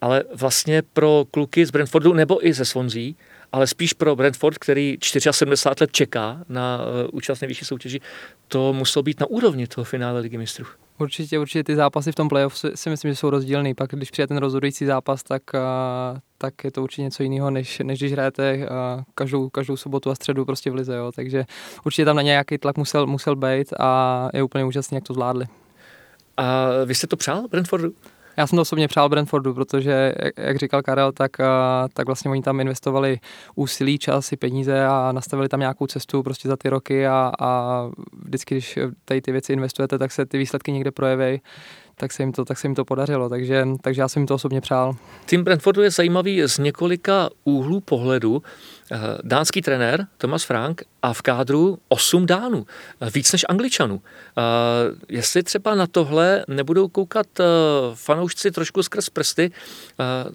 Ale vlastně pro kluky z Brentfordu nebo i ze Swansea, ale spíš pro Brentford, který 74 let čeká na uh, účast nejvyšší soutěži, to muselo být na úrovni toho finále ligy mistrů. Určitě, určitě ty zápasy v tom playoff si, myslím, že jsou rozdílný. Pak když přijde ten rozhodující zápas, tak, uh, tak je to určitě něco jiného, než, než když hrajete uh, každou, každou sobotu a středu prostě v lize. Jo. Takže určitě tam na nějaký tlak musel, musel být a je úplně úžasný, jak to zvládli. A vy jste to přál Brentfordu? Já jsem to osobně přál Brentfordu, protože, jak říkal Karel, tak, tak vlastně oni tam investovali úsilí, čas i peníze a nastavili tam nějakou cestu prostě za ty roky a, a vždycky, když tady ty věci investujete, tak se ty výsledky někde projeví tak se jim to, tak se jim to podařilo, takže, takže já jsem jim to osobně přál. Tým Brentfordu je zajímavý z několika úhlů pohledu. Eh, dánský trenér Thomas Frank a v kádru 8 Dánů, eh, víc než Angličanů. Eh, jestli třeba na tohle nebudou koukat fanoušci trošku skrz prsty,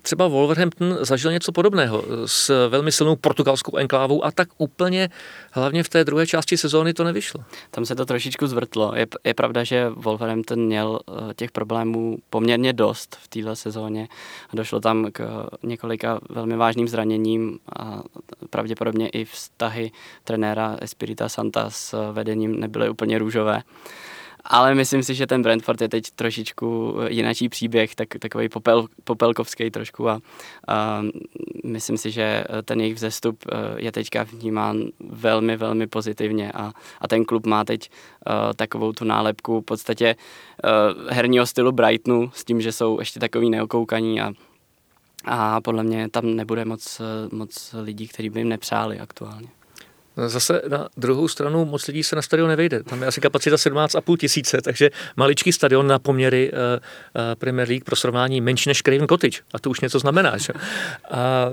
třeba Wolverhampton zažil něco podobného s velmi silnou portugalskou enklávou a tak úplně, hlavně v té druhé části sezóny to nevyšlo. Tam se to trošičku zvrtlo. Je, je pravda, že Wolverhampton měl těch problémů poměrně dost v této sezóně. Došlo tam k několika velmi vážným zraněním a pravděpodobně i vztahy trenéra Espirita Santa s vedením nebyly úplně růžové. ale myslím si, že ten Brentford je teď trošičku jinačí příběh, tak, takový popel, popelkovský trošku a, a myslím si, že ten jejich vzestup je teďka vnímán velmi, velmi pozitivně a, a ten klub má teď uh, takovou tu nálepku v podstatě uh, herního stylu Brightonu s tím, že jsou ještě takový neokoukaní a a podle mě tam nebude moc, moc lidí, kteří by jim nepřáli aktuálně. Zase na druhou stranu moc lidí se na stadion nevejde. Tam je asi kapacita 17,5 tisíce, takže maličký stadion na poměry uh, uh, Premier League pro srovnání menší než Craven Cottage. A to už něco znamená. Že? A,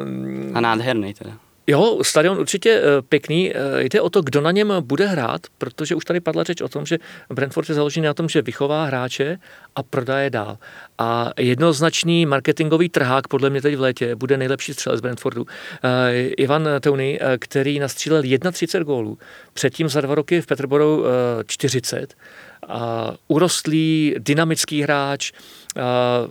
a nádherný teda. Jo, stadion určitě eh, pěkný. Eh, jde o to, kdo na něm bude hrát, protože už tady padla řeč o tom, že Brentford je založený na tom, že vychová hráče a prodaje dál. A jednoznačný marketingový trhák podle mě teď v létě bude nejlepší střelec Brentfordu. Eh, Ivan Tony, který nastřílel 31 gólů, předtím za dva roky v Peterborough 40. A urostlý, dynamický hráč,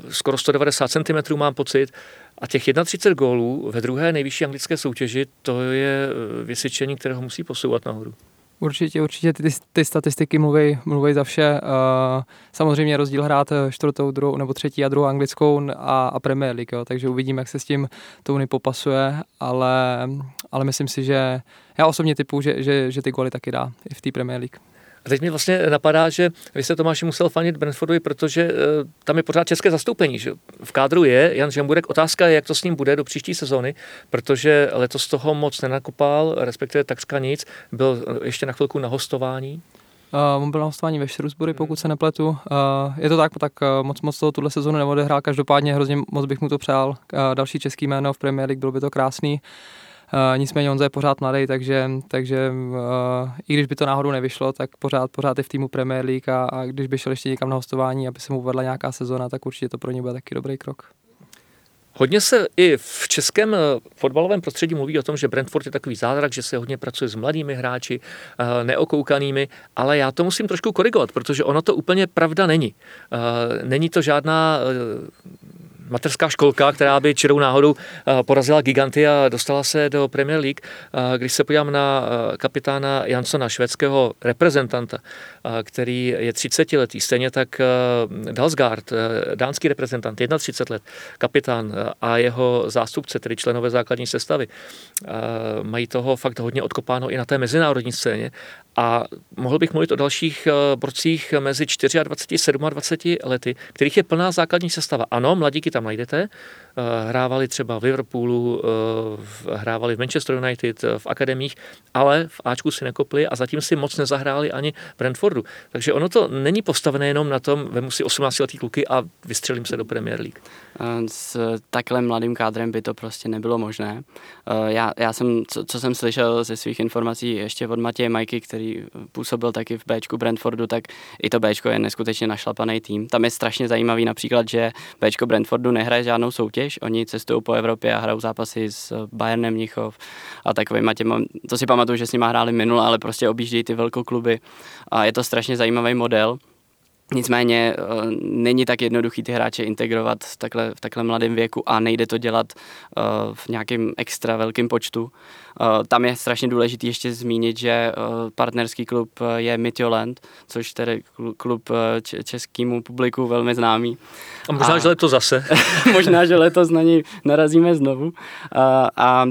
skoro 190 cm mám pocit, a těch 31 gólů ve druhé nejvyšší anglické soutěži, to je eh, vysvědčení, které ho musí posouvat nahoru. Určitě, určitě ty, ty statistiky mluví, mluví za vše. Uh, samozřejmě rozdíl hrát eh, čtvrtou, druhou nebo třetí a druhou anglickou a, a Premier League, jo. takže uvidíme, jak se s tím Tony popasuje, ale, ale myslím si, že já osobně typu, že, že, že ty góly taky dá i v té Premier League. A teď mi vlastně napadá, že vy jste Tomáši musel fanit Brentfordovi, protože uh, tam je pořád české zastoupení. Že v kádru je Jan Žamburek. Otázka je, jak to s ním bude do příští sezóny, protože letos toho moc nenakopal, respektive takřka nic. Byl ještě na chvilku na hostování. Uh, on byl na hostování ve Shrewsbury, hmm. pokud se nepletu. Uh, je to tak, tak uh, moc moc toho tuhle sezónu neodehrál. Každopádně hrozně moc bych mu to přál. Uh, další český jméno v Premier League, bylo by to krásný. Uh, nicméně on je pořád mladý, takže, takže uh, i když by to náhodou nevyšlo, tak pořád, pořád je v týmu Premier League a, a když by šel ještě někam na hostování, aby se mu vedla nějaká sezona, tak určitě to pro ně bude taky dobrý krok. Hodně se i v českém eh, fotbalovém prostředí mluví o tom, že Brentford je takový zázrak, že se hodně pracuje s mladými hráči, neokoukanými, ale já to musím trošku korigovat, protože ono to úplně pravda není. Není to žádná mateřská školka, která by čirou náhodou eh, porazila giganty a dostala se do Premier League. Eh, když se podívám na eh, kapitána Jansona, švédského reprezentanta, který je 30 letý, stejně tak Dalsgaard, dánský reprezentant, 31 let, kapitán a jeho zástupce, tedy členové základní sestavy, mají toho fakt hodně odkopáno i na té mezinárodní scéně a mohl bych mluvit o dalších borcích mezi 24 a 27 lety, kterých je plná základní sestava. Ano, mladíky tam najdete, Eh, hrávali třeba v Liverpoolu, eh, hrávali v Manchester United, eh, v akademích, ale v Ačku si nekopli a zatím si moc nezahráli ani Brentfordu. Takže ono to není postavené jenom na tom, vemu si 18-letý kluky a vystřelím se do Premier League. S takhle mladým kádrem by to prostě nebylo možné. Já, já jsem, co, co jsem slyšel ze svých informací ještě od Matěje Majky, který působil taky v Bčku Brentfordu, tak i to Bčko je neskutečně našlapaný tým. Tam je strašně zajímavý například, že Bčko Brentfordu nehraje žádnou soutěž, soutěž. Oni cestují po Evropě a hrajou zápasy s Bayernem Mnichov a takovými těma, to si pamatuju, že s nimi hráli minule, ale prostě objíždějí ty velkokluby a je to strašně zajímavý model. Nicméně eh, není tak jednoduchý ty hráče integrovat v takhle, v takhle mladém věku a nejde to dělat eh, v nějakém extra velkém počtu. Eh, tam je strašně důležité ještě zmínit, že partnerský klub je Mitjoland, což tedy klub českému publiku velmi známý. A možná, a, že letos zase. možná, že letos na něj narazíme znovu. A, a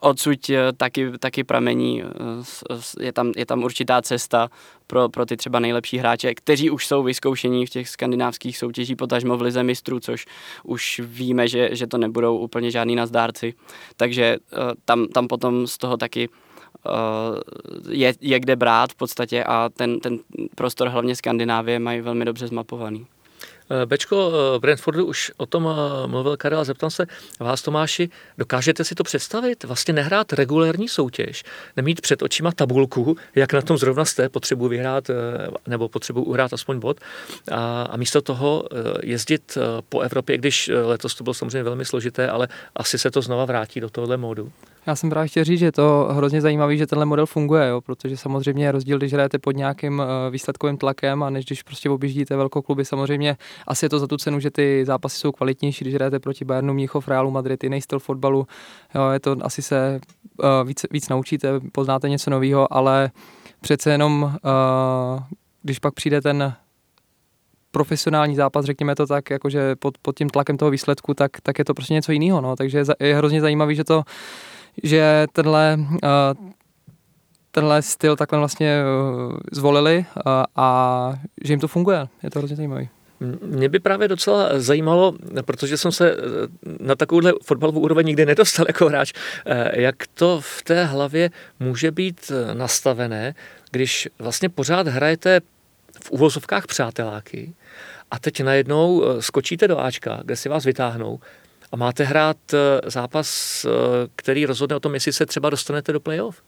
odsud taky, taky pramení, je tam, je tam určitá cesta pro, pro ty třeba nejlepší hráče, kteří už jsou vyzkoušení v těch skandinávských soutěžích, potažmo v Lize mistrů, což už víme, že, že to nebudou úplně žádný nazdárci. Takže tam, tam potom z toho taky uh, je, je kde brát v podstatě a ten, ten prostor hlavně Skandinávie mají velmi dobře zmapovaný. Eh, Bečko eh, Brentfordu už o tom eh, mluvil Karel zeptám se vás Tomáši, dokážete si to představit? Vlastně nehrát regulérní soutěž, nemít před očima tabulku, jak na tom zrovna jste, potřebuji vyhrát nebo potřebuji uhrát aspoň bod a, a místo toho jezdit po Evropě, když letos to bylo samozřejmě velmi složité, ale asi se to znova vrátí do tohohle módu. Já jsem právě chtěl říct, že to hrozně zajímavý, že tenhle model funguje, jo, protože samozřejmě je rozdíl, když hrajete pod nějakým eh, výsledkovým tlakem a než když prostě objíždíte velkou kluby, samozřejmě asi je to za tu cenu, že ty zápasy jsou kvalitnější, když hrajete proti Bayernu, Mnichov, Realu Madrid, jiný styl fotbalu, jo, je to asi se uh, víc, víc naučíte, poznáte něco nového, ale přece jenom uh, když pak přijde ten profesionální zápas, řekněme to tak, jakože pod, pod tím tlakem toho výsledku, tak, tak je to prostě něco jiného. No. Takže je hrozně zajímavý, že to, že tenhle, uh, tenhle styl takhle vlastně uh, zvolili uh, a že jim to funguje. Je to hrozně zajímavý. Mě by právě docela zajímalo, protože jsem se na takovouhle fotbalovou úroveň nikdy nedostal jako hráč, jak to v té hlavě může být nastavené, když vlastně pořád hrajete v uvozovkách přáteláky a teď najednou skočíte do Ačka, kde si vás vytáhnou a máte hrát zápas, který rozhodne o tom, jestli se třeba dostanete do playoff.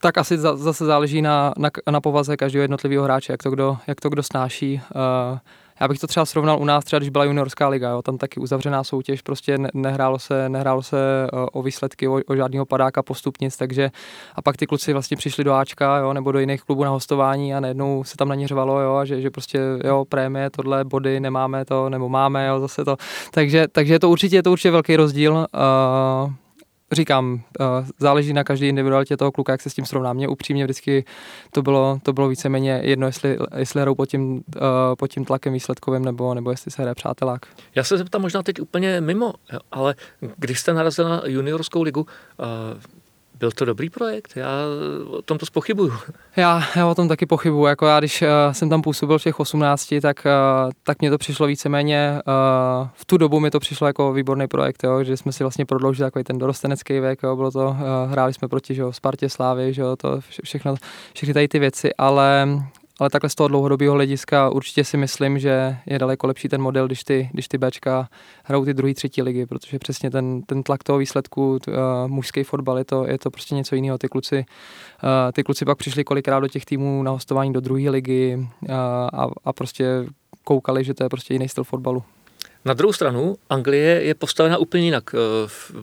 Tak asi zase záleží na, na, na povaze každého jednotlivého hráče, jak to kdo, jak to kdo snáší. Uh, já bych to třeba srovnal u nás, třeba když byla juniorská liga, jo, tam taky uzavřená soutěž, prostě nehrálo se, nehrálo se eh, o výsledky, o, o žádného padáka postupnic, takže a pak ty kluci vlastně přišli do Ačka, jo, nebo do jiných klubů na hostování a najednou se tam na ně řvalo, jo, že, že prostě jo, prémie, tohle, body, nemáme to, nebo máme, jo, zase to. Takže, takže je to určitě, je to určitě velký rozdíl. Uh, říkám, uh, záleží na každé individualitě toho kluka, jak se s tím srovná. Mně upřímně vždycky to bylo, to bylo víceméně jedno, jestli, jestli hrou pod tím, uh, pod tím tlakem výsledkovým, nebo, nebo jestli se hraje přátelák. Já se zeptám možná teď úplně mimo, ale když jste narazil na juniorskou ligu, uh, byl to dobrý projekt? Já o tom to spochybuju. Já, já o tom taky pochybuju. Jako já, když uh, jsem tam působil v těch 18, tak, uh, tak mě to přišlo víceméně, uh, v tu dobu mi to přišlo jako výborný projekt, jo, že jsme si vlastně prodloužili takový ten dorostenecký věk, jo, bylo to, uh, hráli jsme proti že jo, Spartě, Slávy, že jo, to všechno, všechny tady ty věci, ale ale takhle z toho dlouhodobého hlediska určitě si myslím, že je daleko lepší ten model, když ty, když ty Bčka hrajou ty druhý, třetí ligy, protože přesně ten, ten tlak toho výsledku, uh, mužský fotbal, je to, je to prostě něco jiného. Ty kluci, uh, ty kluci pak přišli kolikrát do těch týmů na hostování do druhé ligy uh, a, a prostě koukali, že to je prostě jiný styl fotbalu. Na druhou stranu, Anglie je postavena úplně jinak, eh,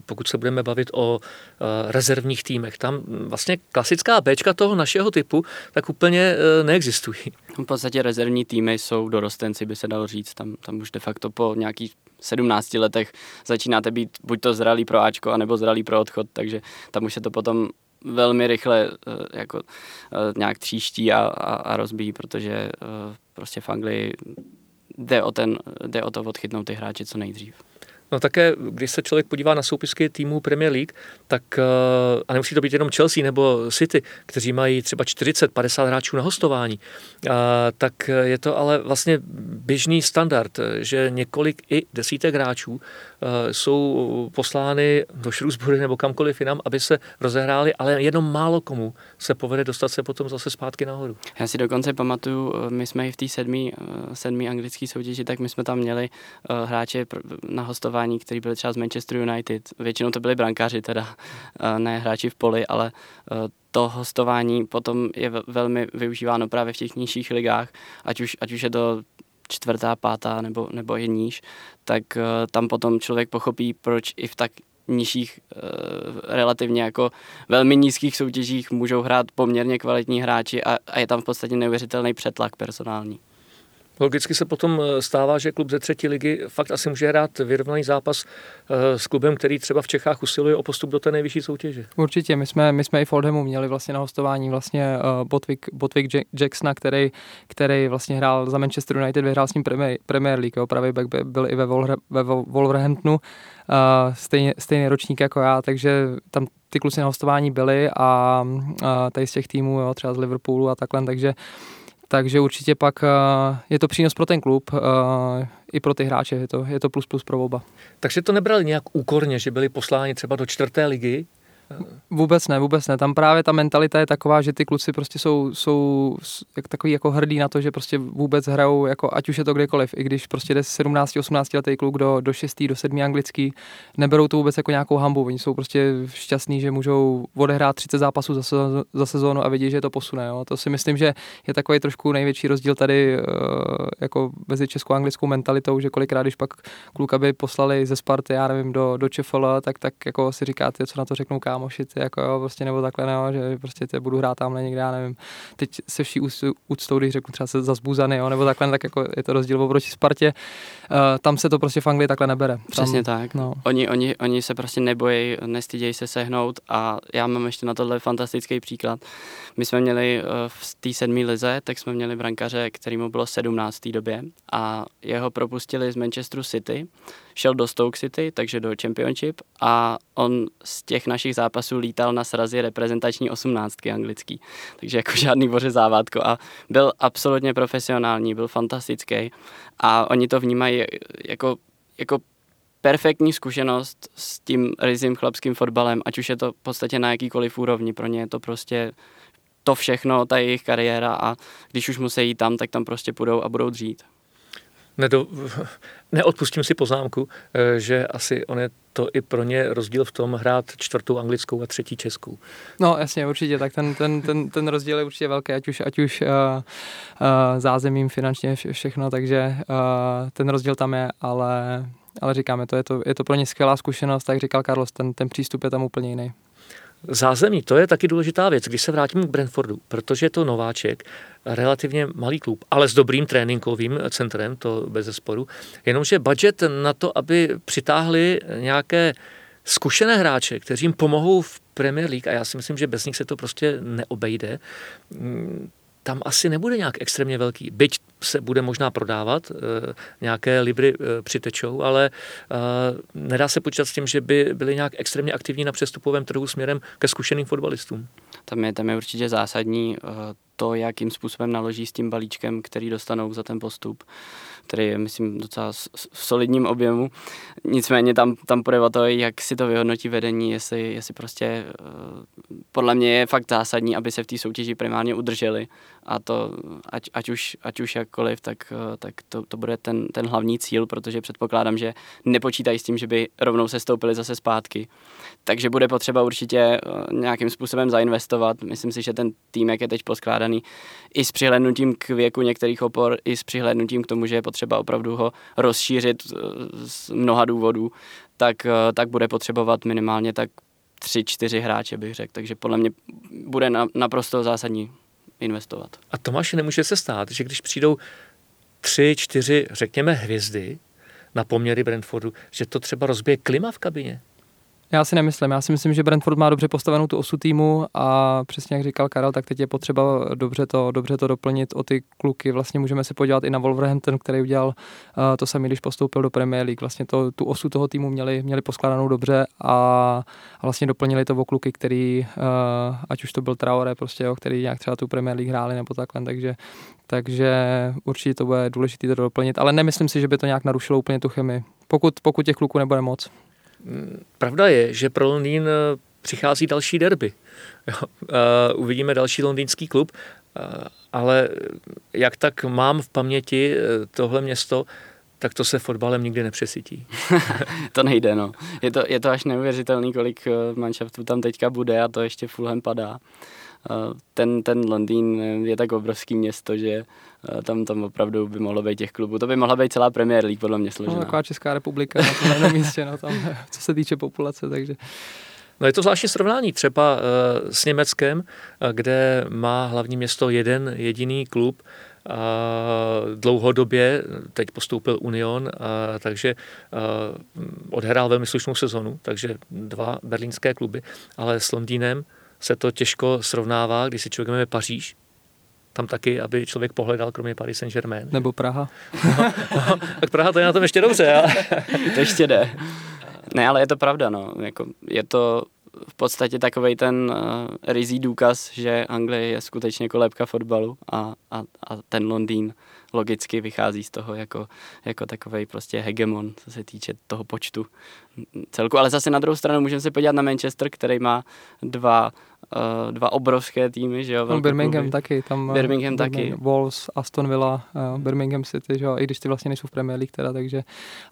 pokud se budeme bavit o eh, rezervních týmech. Tam vlastně klasická Bčka toho našeho typu tak úplně eh, neexistují. V podstatě rezervní týmy jsou dorostenci, by se dalo říct. Tam, tam už de facto po nějakých 17 letech začínáte být buď to zralý pro Ačko, anebo zralý pro odchod, takže tam už se to potom velmi rychle jako nějak tříští a, a, a rozbíjí, protože prostě v Anglii jde o, ten, jde o to odchytnout ty hráče co nejdřív. No také, když se člověk podívá na soupisky týmů Premier League, tak, eh, a nemusí to být jenom Chelsea nebo City, kteří mají třeba 40-50 hráčů na hostování, tak je to ale vlastně běžný standard, že několik i desítek hráčů eh, jsou poslány do Shrewsbury nebo kamkoliv jinam, aby se rozehráli, ale jenom málo komu se povede dostat se potom zase zpátky nahoru. Já si dokonce pamatuju, eh, my jsme i v té sedmý, sedmý anglické soutěži, tak my jsme tam měli hráče na hostování hostování, který byli třeba z Manchester United. Většinou to byli brankáři teda, ne hráči v poli, ale e, to hostování potom je velmi využíváno právě v těch nižších ligách, ať už, ať už je to čtvrtá, pátá nebo, nebo je níž, tak e, tam potom člověk pochopí, proč i v tak nižších, relativně jako velmi nízkých soutěžích můžou hrát poměrně kvalitní hráči a, a je tam v podstatě neuvěřitelný přetlak personální. Logicky se potom eh, stává, že klub ze třetí ligy fakt asi může hrát vyrovnaný zápas eh, s klubem, který třeba v Čechách usiluje o postup do té nejvyšší soutěže. Určitě, my jsme, my jsme i v Oldhamu měli vlastně na hostování vlastně uh, Botwick, Botwick Jacksona, který, který vlastně hrál za Manchester United, vyhrál s ním Premier, Premier League, jo, pravý back byl i ve, Wolver, ve Wolverhamptonu, stejně, stejný ročník jako já, takže tam ty kluci na hostování byli a uh, tady z těch týmů, jo, třeba z Liverpoolu a takhle, takže uh, takže určitě pak uh, je to přínos pro ten klub, uh, i pro ty hráče, je to, je to plus plus pro oba. Takže to nebrali nějak úkorně, že byli posláni třeba do čtvrté ligy, Vůbec ne, vůbec ne. Tam právě ta mentalita je taková, že ty kluci prostě jsou, jsou jak takový jako hrdí na to, že prostě vůbec hrajou, jako ať už je to kdekoliv, i když prostě jde 17-18 letý kluk do, do 6. do 7. anglický, neberou to vůbec jako nějakou hambu. Oni jsou prostě šťastní, že můžou odehrát 30 zápasů za, za sezónu a vědí, že to posune. Jo. To si myslím, že je takový trošku největší rozdíl tady uh, jako mezi českou a anglickou mentalitou, že kolikrát, když pak kluka by poslali ze Sparty, já nevím, do, do ČFL, tak, tak jako si říkáte, co na to řeknou kámoši, ty jako jo, prostě nebo takhle, no, že prostě ty budu hrát tamhle někde, já nevím. Teď se vší úctou, když řeknu třeba se zazbuzany, jo, nebo takhle, tak jako je to rozdíl oproti Spartě. Uh, tam se to prostě v Anglii takhle nebere. Tam, Přesně tak. No. Oni, oni, oni se prostě nebojí, nestydějí se sehnout a já mám ještě na tohle fantastický příklad. My jsme měli uh, v té sedmé lize, tak jsme měli brankaře, kterýmu bylo 17. v té době a jeho propustili z Manchesteru City šel do Stoke City, takže do Championship a on z těch našich zápasů lítal na srazy reprezentační osmnáctky anglický, takže jako žádný závátko a byl absolutně profesionální, byl fantastický. A oni to vnímají jako, jako perfektní zkušenost s tím rizím chlapským fotbalem, ať už je to v podstatě na jakýkoliv úrovni, pro ně je to prostě to všechno, ta jejich kariéra. A když už musí jít tam, tak tam prostě půjdou a budou dřít nedo, neodpustím si poznámku, eh, že asi on je to i pro ně rozdíl v tom hrát čtvrtou anglickou a třetí českou. No jasně, určitě, tak ten, ten, ten, ten rozdíl je určitě velký, ať už, ať už uh, uh, zázemím finančně vše, všechno, takže uh, ten rozdíl tam je, ale, ale říkáme, to je, to, je to pro ně skvělá zkušenost, tak říkal Carlos, ten, ten přístup je tam úplně jiný. Zázemí, to je taky důležitá věc, když se vrátím k Brentfordu, protože je to nováček, relativně malý klub, ale s dobrým tréninkovým centrem, to bez zesporu. Jenomže budget na to, aby přitáhli nějaké zkušené hráče, kteří jim pomohou v Premier League, a já si myslím, že bez nich se to prostě neobejde, tam asi nebude nějak extrémně velký. Byť se bude možná prodávat, eh, nějaké libry eh, přitečou, ale eh, nedá se počítat s tím, že by byli nějak extrémně aktivní na přestupovém trhu směrem ke zkušeným fotbalistům. Tam je, tam je určitě zásadní to, jakým způsobem naloží s tím balíčkem, který dostanou za ten postup který je, myslím, docela v solidním objemu. Nicméně tam, tam půjde o to, jak si to vyhodnotí vedení, jestli, jestli prostě podle mě je fakt zásadní, aby se v té soutěži primárně udrželi a to ať, ať, už, ať už jakkoliv, tak, eh, tak to, to bude ten, ten hlavní cíl, protože předpokládám, že nepočítají s tím, že by rovnou se stoupili zase zpátky. Takže bude potřeba určitě eh, nějakým způsobem zainvestovat. Myslím si, že ten tým, jak je teď poskládaný, i s přihlednutím k věku některých opor, i s přihlednutím k tomu, že je potřeba opravdu ho rozšířit eh, z mnoha důvodů, tak, tak bude potřebovat minimálně tak tři, čtyři hráče, bych řekl. Takže podle mě bude na, naprosto zásadní investovat. A Tomáši, nemůže se stát, že když přijdou tři, čtyři, řekněme, hvězdy na poměry Brentfordu, že to třeba rozbije klima v kabině? Já si nemyslím. Já si myslím, že Brentford má dobře postavenou tu osu týmu a přesně jak říkal Karel, tak teď je potřeba dobře to, dobře to doplnit o ty kluky. Vlastně můžeme se podívat i na Wolverhampton, který udělal uh, to samé, když postoupil do Premier League. Vlastně to, tu osu toho týmu měli, měli poskládanou dobře a, a vlastně doplnili to o kluky, který, uh, ať už to byl Traore, prostě, jo, který nějak třeba tu Premier League hráli nebo takhle, takže takže určitě to bude důležité to doplnit, ale nemyslím si, že by to nějak narušilo úplně tu chemii, pokud, pokud těch kluků nebude moc. Pravda je, že pro Londýn eh, přichází další derby. Uh, uvidíme další londýnský klub, uh, ale jak tak mám v paměti tohle město, tak to se fotbalem nikdy nepřesytí. to nejde, no. Je to, je to až neuvěřitelný, kolik manšaftů tam teďka bude a to ještě Fulham padá ten, ten Londýn je tak obrovský město, že tam, tam opravdu by mohlo být těch klubů. To by mohla být celá Premier League, podle mě složená. No, taková Česká republika na tom místě, no, tam, co se týče populace, takže... No je to zvláštní srovnání třeba uh, s Německem, kde má hlavní město jeden jediný klub, a dlouhodobě, teď postoupil Union, a, takže a, odhrál velmi slušnou sezonu, takže dva berlínské kluby, ale s Londýnem se to těžko srovnává, když si člověk jmenuje Paříž, tam taky, aby člověk pohledal, kromě Paris Saint-Germain. Nebo Praha. No, no, tak Praha to je na tom ještě dobře. Ale... to ještě jde. Ne, ale je to pravda, no. Jako, je to v podstatě takový ten uh, rizí důkaz, že Anglie je skutečně kolébka fotbalu a, a, a ten Londýn logicky vychází z toho jako, jako takový prostě hegemon, co se týče toho počtu celku. Ale zase na druhou stranu můžeme se podívat na Manchester, který má dva uh, dva obrovské týmy, že jo? No, Birmingham kluby. taky, tam eh, Birmingham, Birmingham taky. Wolves, Aston Villa, uh, Birmingham City, že jo? I když ty vlastně nejsou v Premier League teda, takže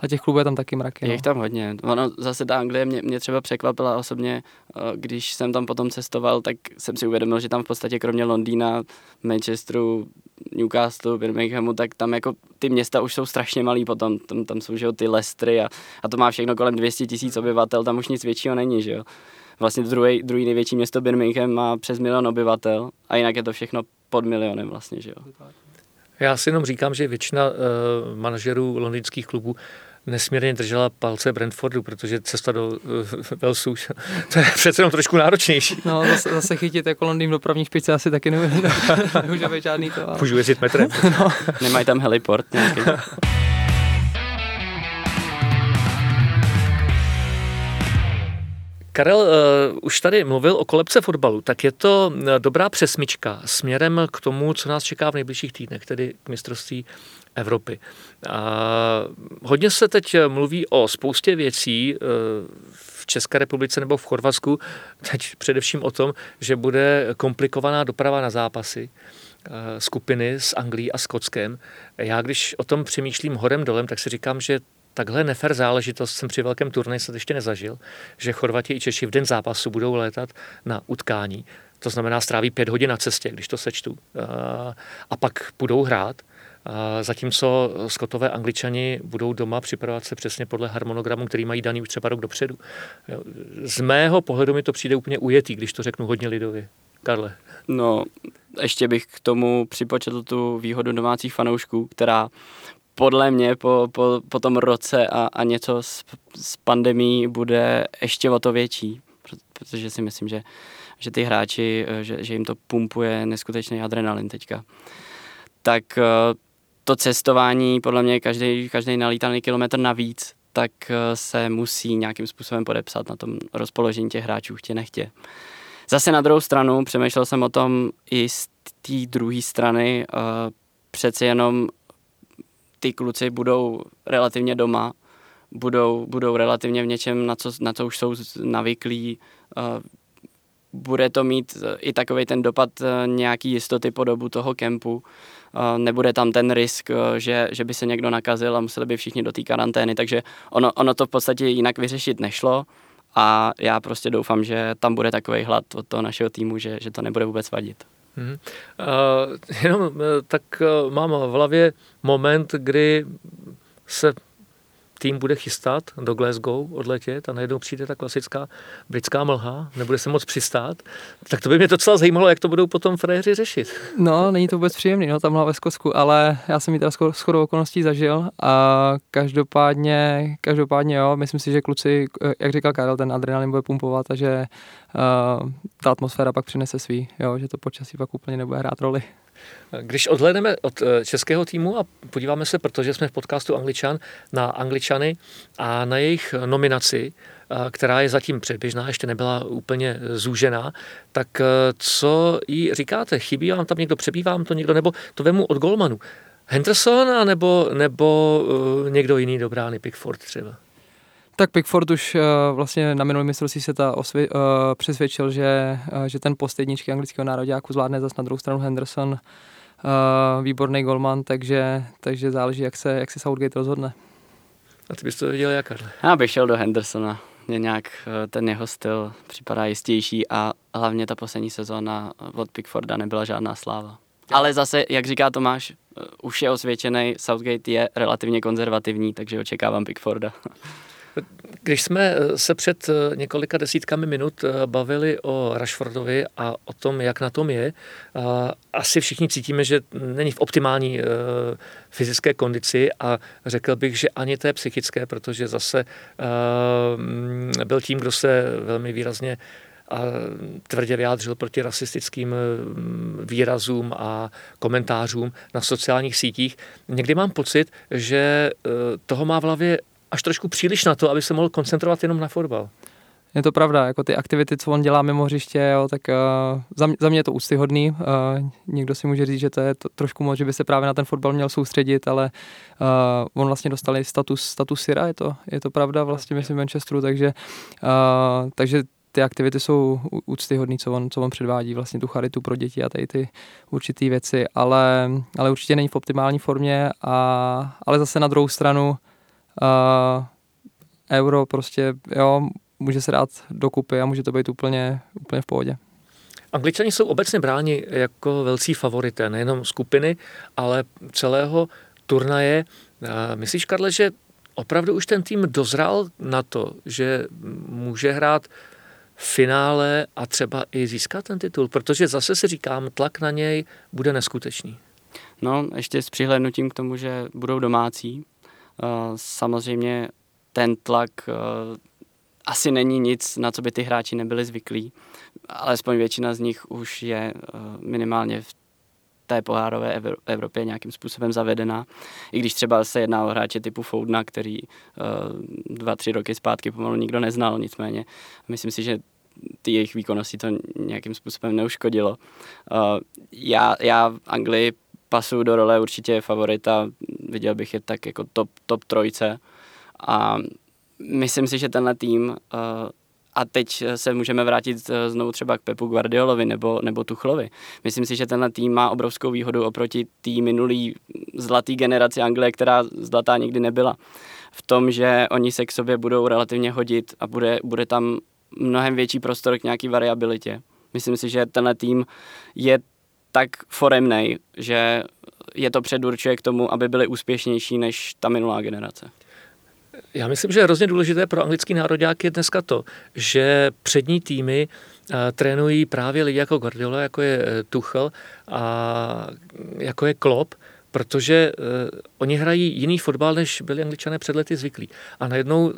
a těch klubů je tam taky mraky. Je no. tam hodně. Ono zase ta Anglie mě, mě třeba překvapila osobně, uh, když jsem tam potom cestoval, tak jsem si uvědomil, že tam v podstatě kromě Londýna, Manchesteru, Newcastle, Birminghamu, tak tam jako ty města už jsou strašně malý potom, tam, tam jsou že jo, ty Lestry a, a to má všechno kolem 200 tisíc obyvatel, tam už nic většího není, že jo Vlastně druhý, druhý největší město Birmingham má přes milion obyvatel a jinak je to všechno pod milionem vlastně, že jo. Já si jenom říkám, že většina uh, manažerů londýnských klubů nesmírně držela palce Brentfordu, protože cesta do uh, Walesu, to je přece jenom trošku náročnější. No, zase, zase chytit jako Londýn v dopravní špičce asi taky nemůže, nemůže být žádný to. Ale... Můžu jezdit metrem. no. Nemají tam heliport nějaký. Karel uh, už tady mluvil o kolebce fotbalu, tak je to dobrá přesmička směrem k tomu, co nás čeká v nejbližších týdnech, tedy k mistrovství Evropy. A hodně se teď mluví o spoustě věcí uh, v České republice nebo v Chorvatsku, teď především o tom, že bude komplikovaná doprava na zápasy skupiny s Anglií a Skotskem. Já když o tom přemýšlím horem dolem, tak si říkám, že takhle nefer záležitost jsem při velkém turnaji se ještě nezažil, že Chorvati i Češi v den zápasu budou létat na utkání. To znamená, stráví pět hodin na cestě, když to sečtu. A pak budou hrát. Zatímco skotové angličani budou doma připravovat se přesně podle harmonogramu, který mají daný už třeba rok dopředu. Z mého pohledu mi to přijde úplně ujetý, když to řeknu hodně lidově. Karle. No, ještě bych k tomu připočetl tu výhodu domácích fanoušků, která podle mě po, po, po tom roce a, a něco s, s pandemí bude ještě o to větší, protože si myslím, že, že ty hráči, eh, že, že jim to pumpuje neskutečný adrenalin teďka. Tak eh, to cestování, podle mě každý, každý nalítaný kilometr navíc, tak eh, se musí nějakým způsobem podepsat na tom rozpoložení těch hráčů, chtě nechtě. Zase na druhou stranu přemýšlel jsem o tom i z té druhé strany, přece jenom ty kluci budou relativně doma, budou, budou relativně v něčem, na co, na co už jsou navyklí. Bude to mít i takový ten dopad nějaký jistoty po dobu toho kempu. Nebude tam ten risk, e, že, že by se někdo nakazil a museli by všichni do té karantény, takže ono, ono to v podstatě jinak vyřešit nešlo a já prostě doufám, že tam bude takový hlad od toho našeho týmu, že, že to nebude vůbec vadit. Hmm. Uh, jenom tak uh, mám v hlavě moment, kdy se tým bude chystat do Glasgow odletět a najednou přijde ta klasická britská mlha, nebude se moc přistát, tak to by mě docela zajímalo, jak to budou potom frajeři řešit. No, není to vůbec příjemný, no, tam ve Skotsku, ale já jsem ji teda shodou okolností zažil a každopádně, každopádně jo, myslím si, že kluci, jak říkal Karel, ten adrenalin bude pumpovat a že uh, ta atmosféra pak přinese svý, jo, že to počasí pak úplně nebude hrát roli. Když odhledneme od eh, českého týmu a podíváme se, protože jsme v podcastu Angličan, na Angličany a na jejich nominaci, eh, která je zatím předběžná, ještě nebyla úplně zúžená, tak eh, co jí říkáte? Chybí vám tam někdo, přebývá vám to někdo, nebo to vemu od Golmanu? Henderson nebo, nebo někdo jiný do brány, Pickford třeba? Tak Pickford už uh, vlastně na minulém mistrovství se ta osvi, uh, přesvědčil, že, uh, že ten post jedničky anglického nároďáku zvládne zase na druhou stranu Henderson, uh, výborný golman, takže, takže záleží, jak se, jak se Southgate rozhodne. A ty bys to viděl jak, Karle? Já bych šel do Hendersona. Mně nějak ten jeho styl připadá jistější a hlavně ta poslední sezóna od Pickforda nebyla žádná sláva. Ale zase, jak říká Tomáš, už je osvědčený, Southgate je relativně konzervativní, takže očekávám Pickforda. Když jsme eh, se před eh, několika desítkami minut eh, bavili o Rashfordovi a o tom, jak na tom je, asi všichni cítíme, že není v optimální fyzické kondici a řekl bych, že ani té psychické, protože zase byl tím, kdo se velmi výrazně a tvrdě vyjádřil proti rasistickým výrazům a komentářům na sociálních sítích. Někdy mám pocit, že toho má v hlavě až trošku příliš na to, aby se mohl koncentrovat jenom na fotbal. Je to pravda, jako ty aktivity, co on dělá mimo hřiště, jo, tak uh, za, mě, za mě je to úctyhodný. Uh, někdo si může říct, že to je to, trošku moc, že by se právě na ten fotbal měl soustředit, ale uh, on vlastně dostal status, status Syra, je to, je to pravda vlastně, myslím, Manchesteru, takže, uh, takže ty aktivity jsou úctyhodný, co on, co on předvádí, vlastně tu charitu pro děti a tady ty určité věci, ale, ale určitě není v optimální formě, a, ale zase na druhou stranu uh, euro prostě, jo, může se dát dokupy a může to být úplně, úplně v pohodě. Angličani jsou obecně bráni jako velcí favorité, nejenom skupiny, ale celého turnaje. Myslíš, Karle, že opravdu už ten tým dozrál na to, že může hrát finále a třeba i získat ten titul, protože zase si říkám, tlak na něj bude neskutečný. No, ještě s přihlednutím k tomu, že budou domácí. Samozřejmě ten tlak asi není nic, na co by ty hráči nebyli zvyklí. Alespoň většina z nich už je minimálně v té pohárové Evropě nějakým způsobem zavedená. I když třeba se jedná o hráče typu Foudna, který dva, tři roky zpátky pomalu nikdo neznal, nicméně myslím si, že ty jejich výkonnosti to nějakým způsobem neuškodilo. Já, já Anglii pasu do role určitě favorita, viděl bych je tak jako top, top trojce a myslím si, že tenhle tým uh, a teď se můžeme vrátit eh, znovu třeba k Pepu Guardiolovi nebo, nebo Tuchlovi. Myslím si, že tenhle tým má obrovskou výhodu oproti tý minulý zlatý generaci Anglie, která zlatá nikdy nebyla. V tom, že oni se k sobě budou relativně hodit a bude, bude tam mnohem větší prostor k nějaký variabilitě. Myslím si, že tenhle tým je tak foremnej, že je to předurčuje k tomu, aby byli úspěšnější než ta minulá generace. Já myslím, že je hrozně důležité pro anglický národák je dneska to, že přední týmy uh, trénují právě lidi jako Guardiola, jako je uh, Tuchel a jako je Klopp, protože uh, oni hrají jiný fotbal, než byli angličané před lety zvyklí. A najednou,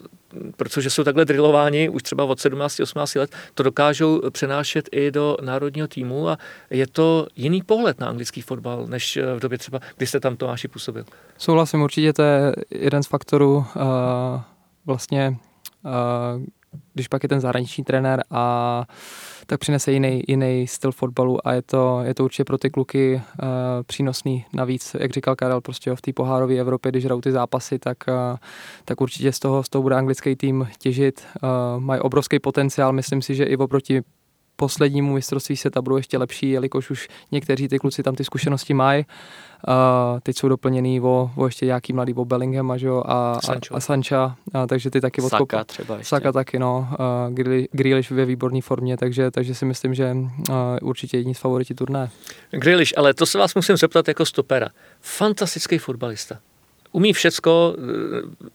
protože jsou takhle drillováni už třeba od 17-18 let, to dokážou přenášet i do národního týmu a je to jiný pohled na anglický fotbal, než v době třeba, kdy jste tam Tomáši působil. Souhlasím, určitě to je jeden z faktorů uh, vlastně, uh, když pak je ten zahraniční trenér a tak přinese jiný, jiný styl fotbalu a je to, je to určitě pro ty kluky uh, přínosný. Navíc, jak říkal Karel, prostě v té pohárové Evropě, když hrajou ty zápasy, tak, uh, tak určitě z toho, z toho bude anglický tým těžit. Uh, mají obrovský potenciál, myslím si, že i oproti poslednímu mistrovství světa budou ještě lepší, jelikož už někteří ty kluci tam ty zkušenosti mají. Uh, teď jsou doplněný o, o ještě nějaký mladý o Bellingham a, a, Sancho. a, a Sancha, a, takže ty taky odkop... Saka třeba ještě. Saka taky, no. Uh, Grealish ve výborné formě, takže, takže si myslím, že uh, určitě jední z favorití turné. Grealish, ale to se vás musím zeptat jako stopera. Fantastický fotbalista. Umí všecko, uh,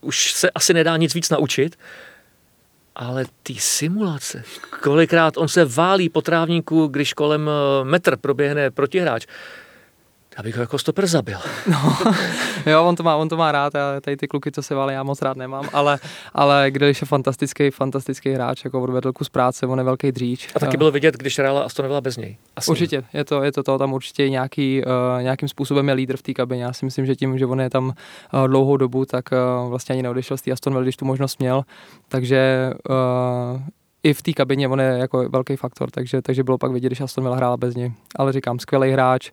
už se asi nedá nic víc naučit, ale ty simulace, kolikrát on se válí po trávníku, když kolem eh, metr proběhne protihráč, abych ho jako stoper zabil. No, jo, on to má, on to má rád, a tady ty kluky, co se válí, já moc rád nemám, ale, ale když je fantastický, fantastický hráč, jako odvedl kus práce, on je velký dříč. A taky bylo vidět, když hrála Aston Villa bez něj. Asi. Určitě, je to, je to to, tam určitě nějaký, uh, nějakým způsobem je lídr v té kabině. Já si myslím, že tím, že on je tam uh, dlouhou dobu, tak uh, vlastně ani neodešel z té Aston Villa, když tu možnost měl. Takže uh, i v té kabině on je jako velký faktor, takže, takže bylo pak vidět, když Aston Villa hrála bez něj. Ale říkám, skvělý hráč,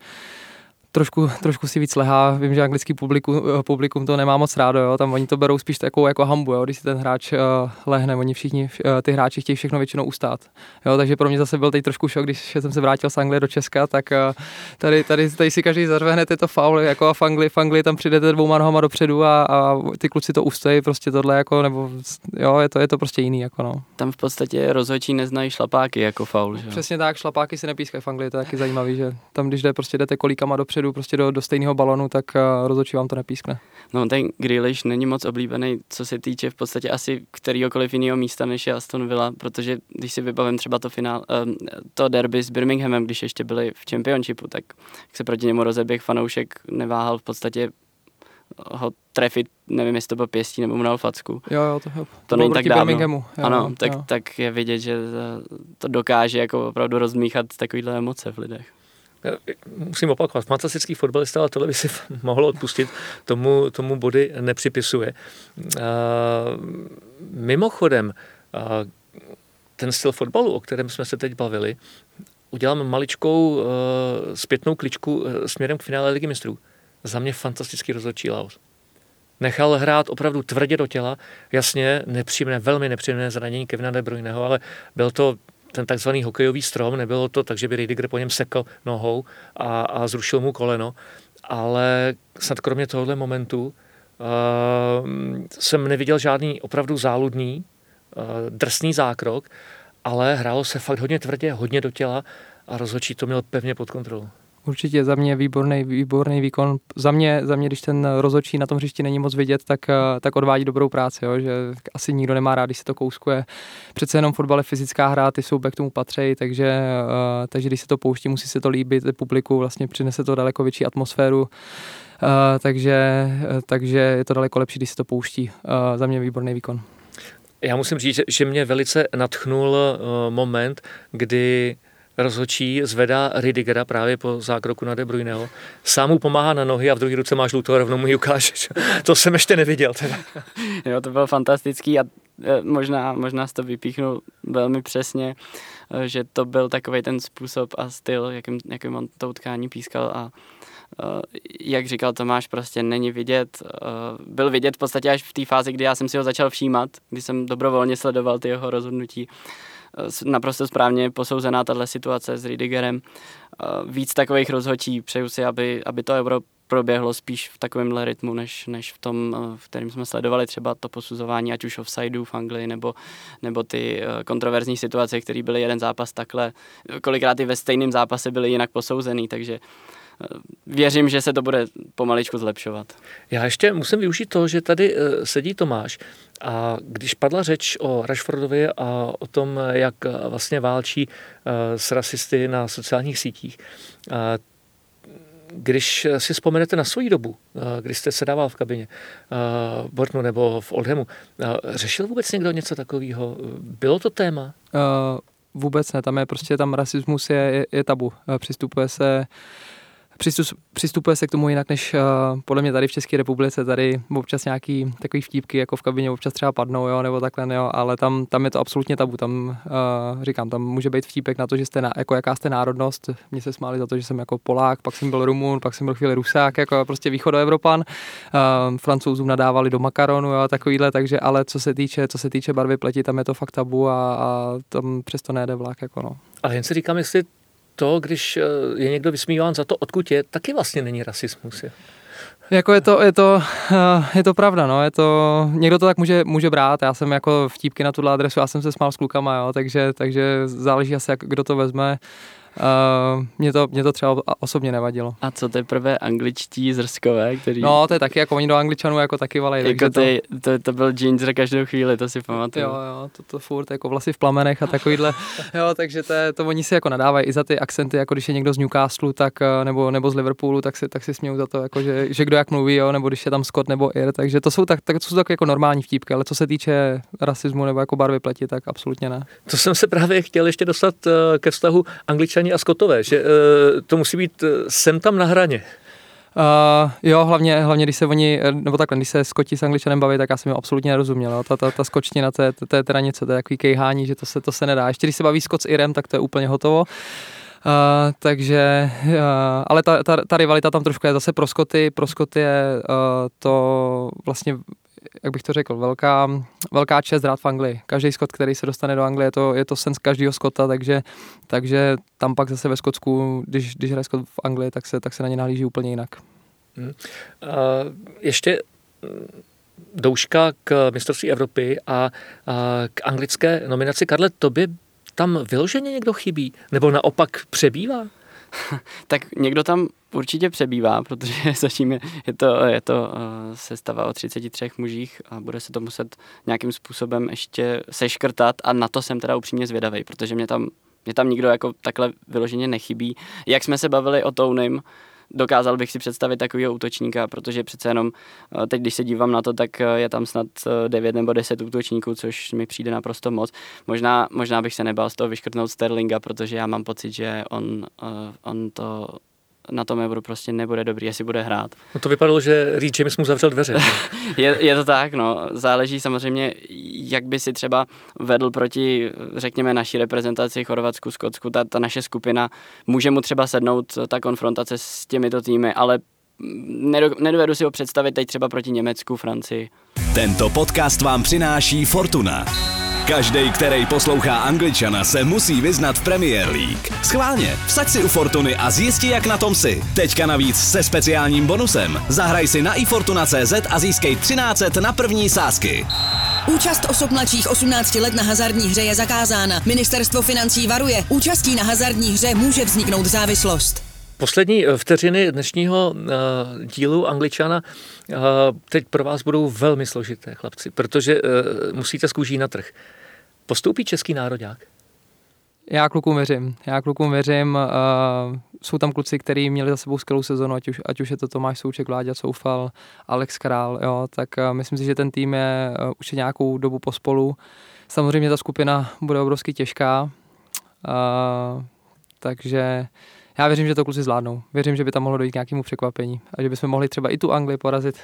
trošku, trošku si víc lehá. Vím, že anglický publikum, eh, publikum to nemá moc rádo, jo. tam oni to berou spíš takovou jako hambu, jo. když si ten hráč uh, lehne, oni všichni, uh, ty hráči chtějí všechno většinou ustát. Jo. Takže pro mě zase byl teď trošku šok, když jsem se vrátil z Anglie do Česka, tak uh, tady, tady, tady, si každý zařve hned tyto faul, jako a v Anglii, v Anglii tam přijdete dvouma nohama dopředu a, a ty kluci to ustojí, prostě tohle jako, nebo jo, je to, je to prostě jiný. Jako no. Tam v podstatě rozhodčí neznají šlapáky jako faul. Že? Přesně tak, šlapáky si nepískají v Anglii, to je taky zajímavý, že tam, když jde, prostě jdete kolíkama dopředu, dopředu prostě do, do stejného balonu, tak uh, rozhodčí vám to nepískne. No ten Grealish není moc oblíbený, co se týče v podstatě asi kterýkoliv jiného místa, než je Aston Villa, protože když si vybavím třeba to finál, um, to derby s Birminghamem, když ještě byli v Championshipu, tak se proti němu rozeběh fanoušek neváhal v podstatě ho trefit, nevím, jestli to byl pěstí nebo mu dal facku. Jo, jo, to, to, to není tak dávno. Jo, ano, tak, jo. tak je vidět, že to dokáže jako opravdu rozmíchat takovýhle emoce v lidech musím opakovat, fantastický fotbalista, ale tohle by si mohlo odpustit, tomu, tomu body nepřipisuje. Mimochodem, ten styl fotbalu, o kterém jsme se teď bavili, udělám maličkou zpětnou kličku směrem k finále Ligy mistrů. Za mě fantastický rozhodčí Laos. Nechal hrát opravdu tvrdě do těla, jasně, nepříjemné, velmi nepříjemné zranění Kevina De Bruyneho, ale byl to ten takzvaný hokejový strom, nebylo to tak, že by Riediger po něm sekl nohou a, a zrušil mu koleno, ale snad kromě tohohle momentu uh, jsem neviděl žádný opravdu záludný, uh, drsný zákrok, ale hrálo se fakt hodně tvrdě, hodně do těla a rozhodčí to měl pevně pod kontrolou. Určitě za mě výborný, výborný výkon. Za mě, za mě, když ten rozočí na tom hřišti není moc vidět, tak, eh, tak odvádí dobrou práci, jo? že asi nikdo nemá rád, když se to kouskuje. Přece jenom fotbal je fyzická hra, ty soubek k tomu patří, takže, uh, takže když se to pouští, musí se to líbit publiku, vlastně přinese to daleko větší atmosféru. Uh, takže, takže je to daleko lepší, když se to pouští. Za mě výborný výkon. Já musím říct, že mě velice natchnul moment, kdy rozhočí zvedá Ridigera právě po zákroku na De Bruyneho. Sám mu pomáhá na nohy a v druhé ruce má žlutou a rovnou mu ji ukážeš. to jsem ještě neviděl. Teda. jo, to bylo fantastický a e, možná, možná to vypíchnul velmi přesně, e, že to byl takový ten způsob a styl, jakým, jakým on to utkání pískal a Uh, jak říkal Tomáš, prostě není vidět. Byl vidět v podstatě až v té fázi, kdy já jsem si ho začal všímat, kdy jsem dobrovolně sledoval ty jeho rozhodnutí. Eh, naprosto správně posouzená tahle situace s Ridigerem. Eh, víc takových rozhodčí, přeju si, aby, aby to euro proběhlo spíš v takovémhle rytmu, než, než v tom, eh, v kterým jsme sledovali třeba to posuzování, ať už offsideu v Anglii, nebo, nebo ty kontroverzní situace, které byly jeden zápas takhle, kolikrát i ve stejném zápase byly jinak posouzený, takže věřím, že se to bude pomaličku zlepšovat. Já ještě musím využít to, že tady sedí Tomáš a když padla řeč o Rashfordovi a o tom, jak vlastně válčí eh, s rasisty na sociálních sítích, eh, když si vzpomenete na svoji dobu, eh, kdy jste sedával v kabině v Bortnu nebo v Oldhamu, řešil vůbec někdo něco takového? Bylo to téma? Uh, vůbec ne, tam je prostě, tam rasismus je, je, je tabu. Přistupuje se přistupuje se k tomu jinak, než uh, podle mě tady v České republice, tady občas nějaký takový vtípky jako v kabině občas třeba padnou, jo, nebo takhle, jo, ale tam, tam je to absolutně tabu, tam uh, říkám, tam může být vtípek na to, že jste, na, jako jaká jste národnost, mě se smáli za to, že jsem jako Polák, pak jsem byl Rumun, pak jsem byl chvíli Rusák, jako prostě východoevropan, uh, francouzům nadávali do makaronu, jo, takovýhle, takže, ale co se týče, co se týče barvy pleti, tam je to fakt tabu a, a tam přesto nejde vlak, jako no. Ale jen si říkám, jestli to, když eh, je někdo vysmíván za to, odkud je, taky vlastně není rasismus. Je. Jako je to, je to, eh, je to pravda, no, je to, někdo to tak může, může brát, já jsem jako vtípky na tuhle adresu, já jsem se smál s klukama, jo, takže, takže záleží asi, jak, kdo to vezme. Uh, mě, to, mě to třeba osobně nevadilo. A co teprve angličtí zrskové, který... No, to je taky, jako oni do angličanů jako taky valej. Jako ty, to... to, to, byl ginger každou chvíli, to si pamatuju. Jo, jo, to, to furt, jako vlasy v plamenech a takovýhle. jo, takže to, to oni si jako nadávají i za ty akcenty, jako když je někdo z Newcastle, tak, eh, nebo, nebo z Liverpoolu, tak si, tak si smějou za to, jako že, že kdo jak mluví, jo, nebo když je tam Scott nebo Ir, takže to jsou tak, tak, to jsou tak jako normální vtípky, ale co se týče rasismu nebo jako barvy pleti, tak absolutně ne. To jsem se právě chtěl ještě dostat eh, ke vztahu Angličani a Skotové, že uh, to musí být uh, sem tam na hraně. Uh, jo, hlavně, hlavně když se oni, nebo takhle, když se Skoti s Angličanem baví, tak já jsem jim absolutně nerozuměl. Jo. Ta, ta, ta skočtina, to je, to, to je teda něco, to je takový kejhání, že to se, to se nedá. Ještě když se baví Skot s Irem, tak to je úplně hotovo. Uh, takže, uh, ale ta, ta, ta rivalita tam trošku je zase pro Skoty, pro Skoty je uh, to vlastně jak bych to řekl, velká, velká čest rád v Anglii. Každý Skot, který se dostane do Anglie, je to, je to sen z každého Skota, takže, takže tam pak zase ve Skotsku, když, když hraje Skot v Anglii, tak se, tak se na ně nahlíží úplně jinak. Hmm. Uh, ještě mm, douška k mistrovství Evropy a, a k anglické nominaci. Karle, tobě tam vyloženě někdo chybí? Nebo naopak přebývá? tak někdo tam určitě přebývá, protože zatím je, je to, je to uh, sestava o 33 mužích a bude se to muset nějakým způsobem ještě seškrtat a na to jsem teda upřímně zvědavý, protože mě tam, mě tam nikdo jako takhle vyloženě nechybí. Jak jsme se bavili o Tounym, dokázal bych si představit takového útočníka, protože přece jenom eh, teď, když se dívám na to, tak eh, je tam snad 9 nebo 10 útočníků, což mi přijde naprosto moc. Možná, možná bych se nebál z toho vyškrtnout Sterlinga, protože já mám pocit, že on, on to na tom Euro prostě nebude dobrý, jestli bude hrát. No to vypadalo, že Reed James mu zavřel dveře. je, je, to tak, no. Záleží samozřejmě, jak by si třeba vedl proti, řekněme, naší reprezentaci Chorvatsku, Skotsku, ta, ta naše skupina. Může mu třeba sednout ta konfrontace s těmito týmy, ale nedovedu si ho představit teď třeba proti Německu, Francii. Tento podcast vám přináší Fortuna. Každý, který poslouchá Angličana, se musí vyznat v Premier League. Schválně, vsaď si u Fortuny a zjisti, jak na tom si. Teďka navíc se speciálním bonusem. Zahraj si na ifortuna.cz a získej 13 na první sázky. Účast osob mladších 18 let na hazardní hře je zakázána. Ministerstvo financí varuje. Účastí na hazardní hře může vzniknout závislost. Poslední eh, vteřiny dnešního uh, dílu Angličana uh, teď pro vás budou velmi složité, chlapci, protože uh, musíte z na trh. Postoupí český národák? Já klukům věřím. Já klukům věřím. Uh, jsou tam kluci, kteří měli za sebou skvělou sezonu, ať už, ať už je to Tomáš Souček, Láďa Soufal, Alex Král, jo, tak uh, myslím si, že ten tým je uh, už nějakou dobu pospolu. Samozřejmě ta skupina bude obrovsky těžká, uh, takže já věřím, že to kluci zvládnou. Věřím, že by tam mohlo dojít k nějakému překvapení a že bychom mohli třeba i tu Anglii porazit.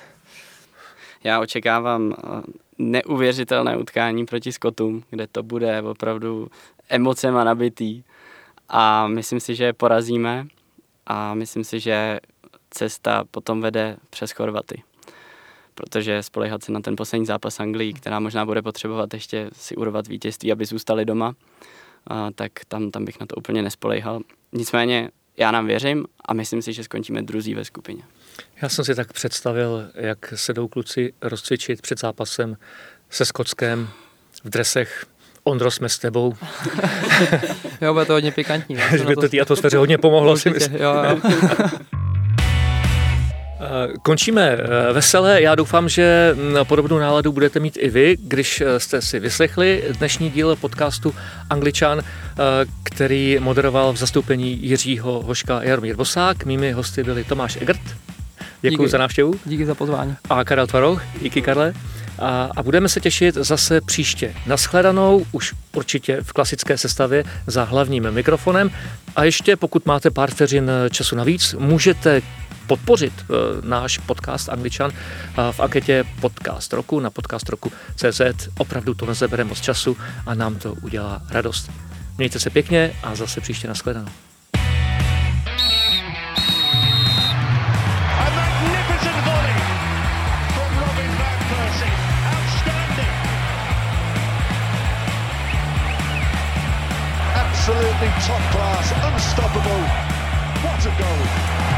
Já očekávám neuvěřitelné utkání proti Skotům, kde to bude opravdu emocema nabitý a myslím si, že je porazíme a myslím si, že cesta potom vede přes Chorvaty. Protože spolehat se na ten poslední zápas Anglii, která možná bude potřebovat ještě si urvat vítězství, aby zůstali doma, a tak tam, tam bych na to úplně nespolejhal. Nicméně já nám věřím a myslím si, že skončíme druzí ve skupině. Já jsem si tak představil, jak se jdou kluci rozcvičit před zápasem se Skotskem v dresech Ondro, jsme s tebou. jo, bude to hodně pikantní. Že by to té atmosféře hodně pomohlo, si myslím. Jo, jo. Eh, končíme eh, veselé. Já doufám, že podobnou náladu budete mít i vy, když eh, jste si vyslechli dnešní díl podcastu Angličan, který moderoval v zastoupení Jiřího Hoška Jaromír Bosák. Mými hosty byli Tomáš Egert. Děkuji za návštěvu. Díky za pozvání. A Karel Tvaroch. Díky, Karle. A, a budeme se těšit zase příště. Naschledanou už určitě v klasické sestavě za hlavním mikrofonem. A ještě pokud máte pár vteřin času navíc, můžete podpořit uh, náš podcast Angličan uh, v anketě Podcast roku na podcastroku.cz. Opravdu to nezabere moc času a nám to udělá radost. Mějte se pěkně a zase příště nashledanou. Absolutely top class, unstoppable. What a goal!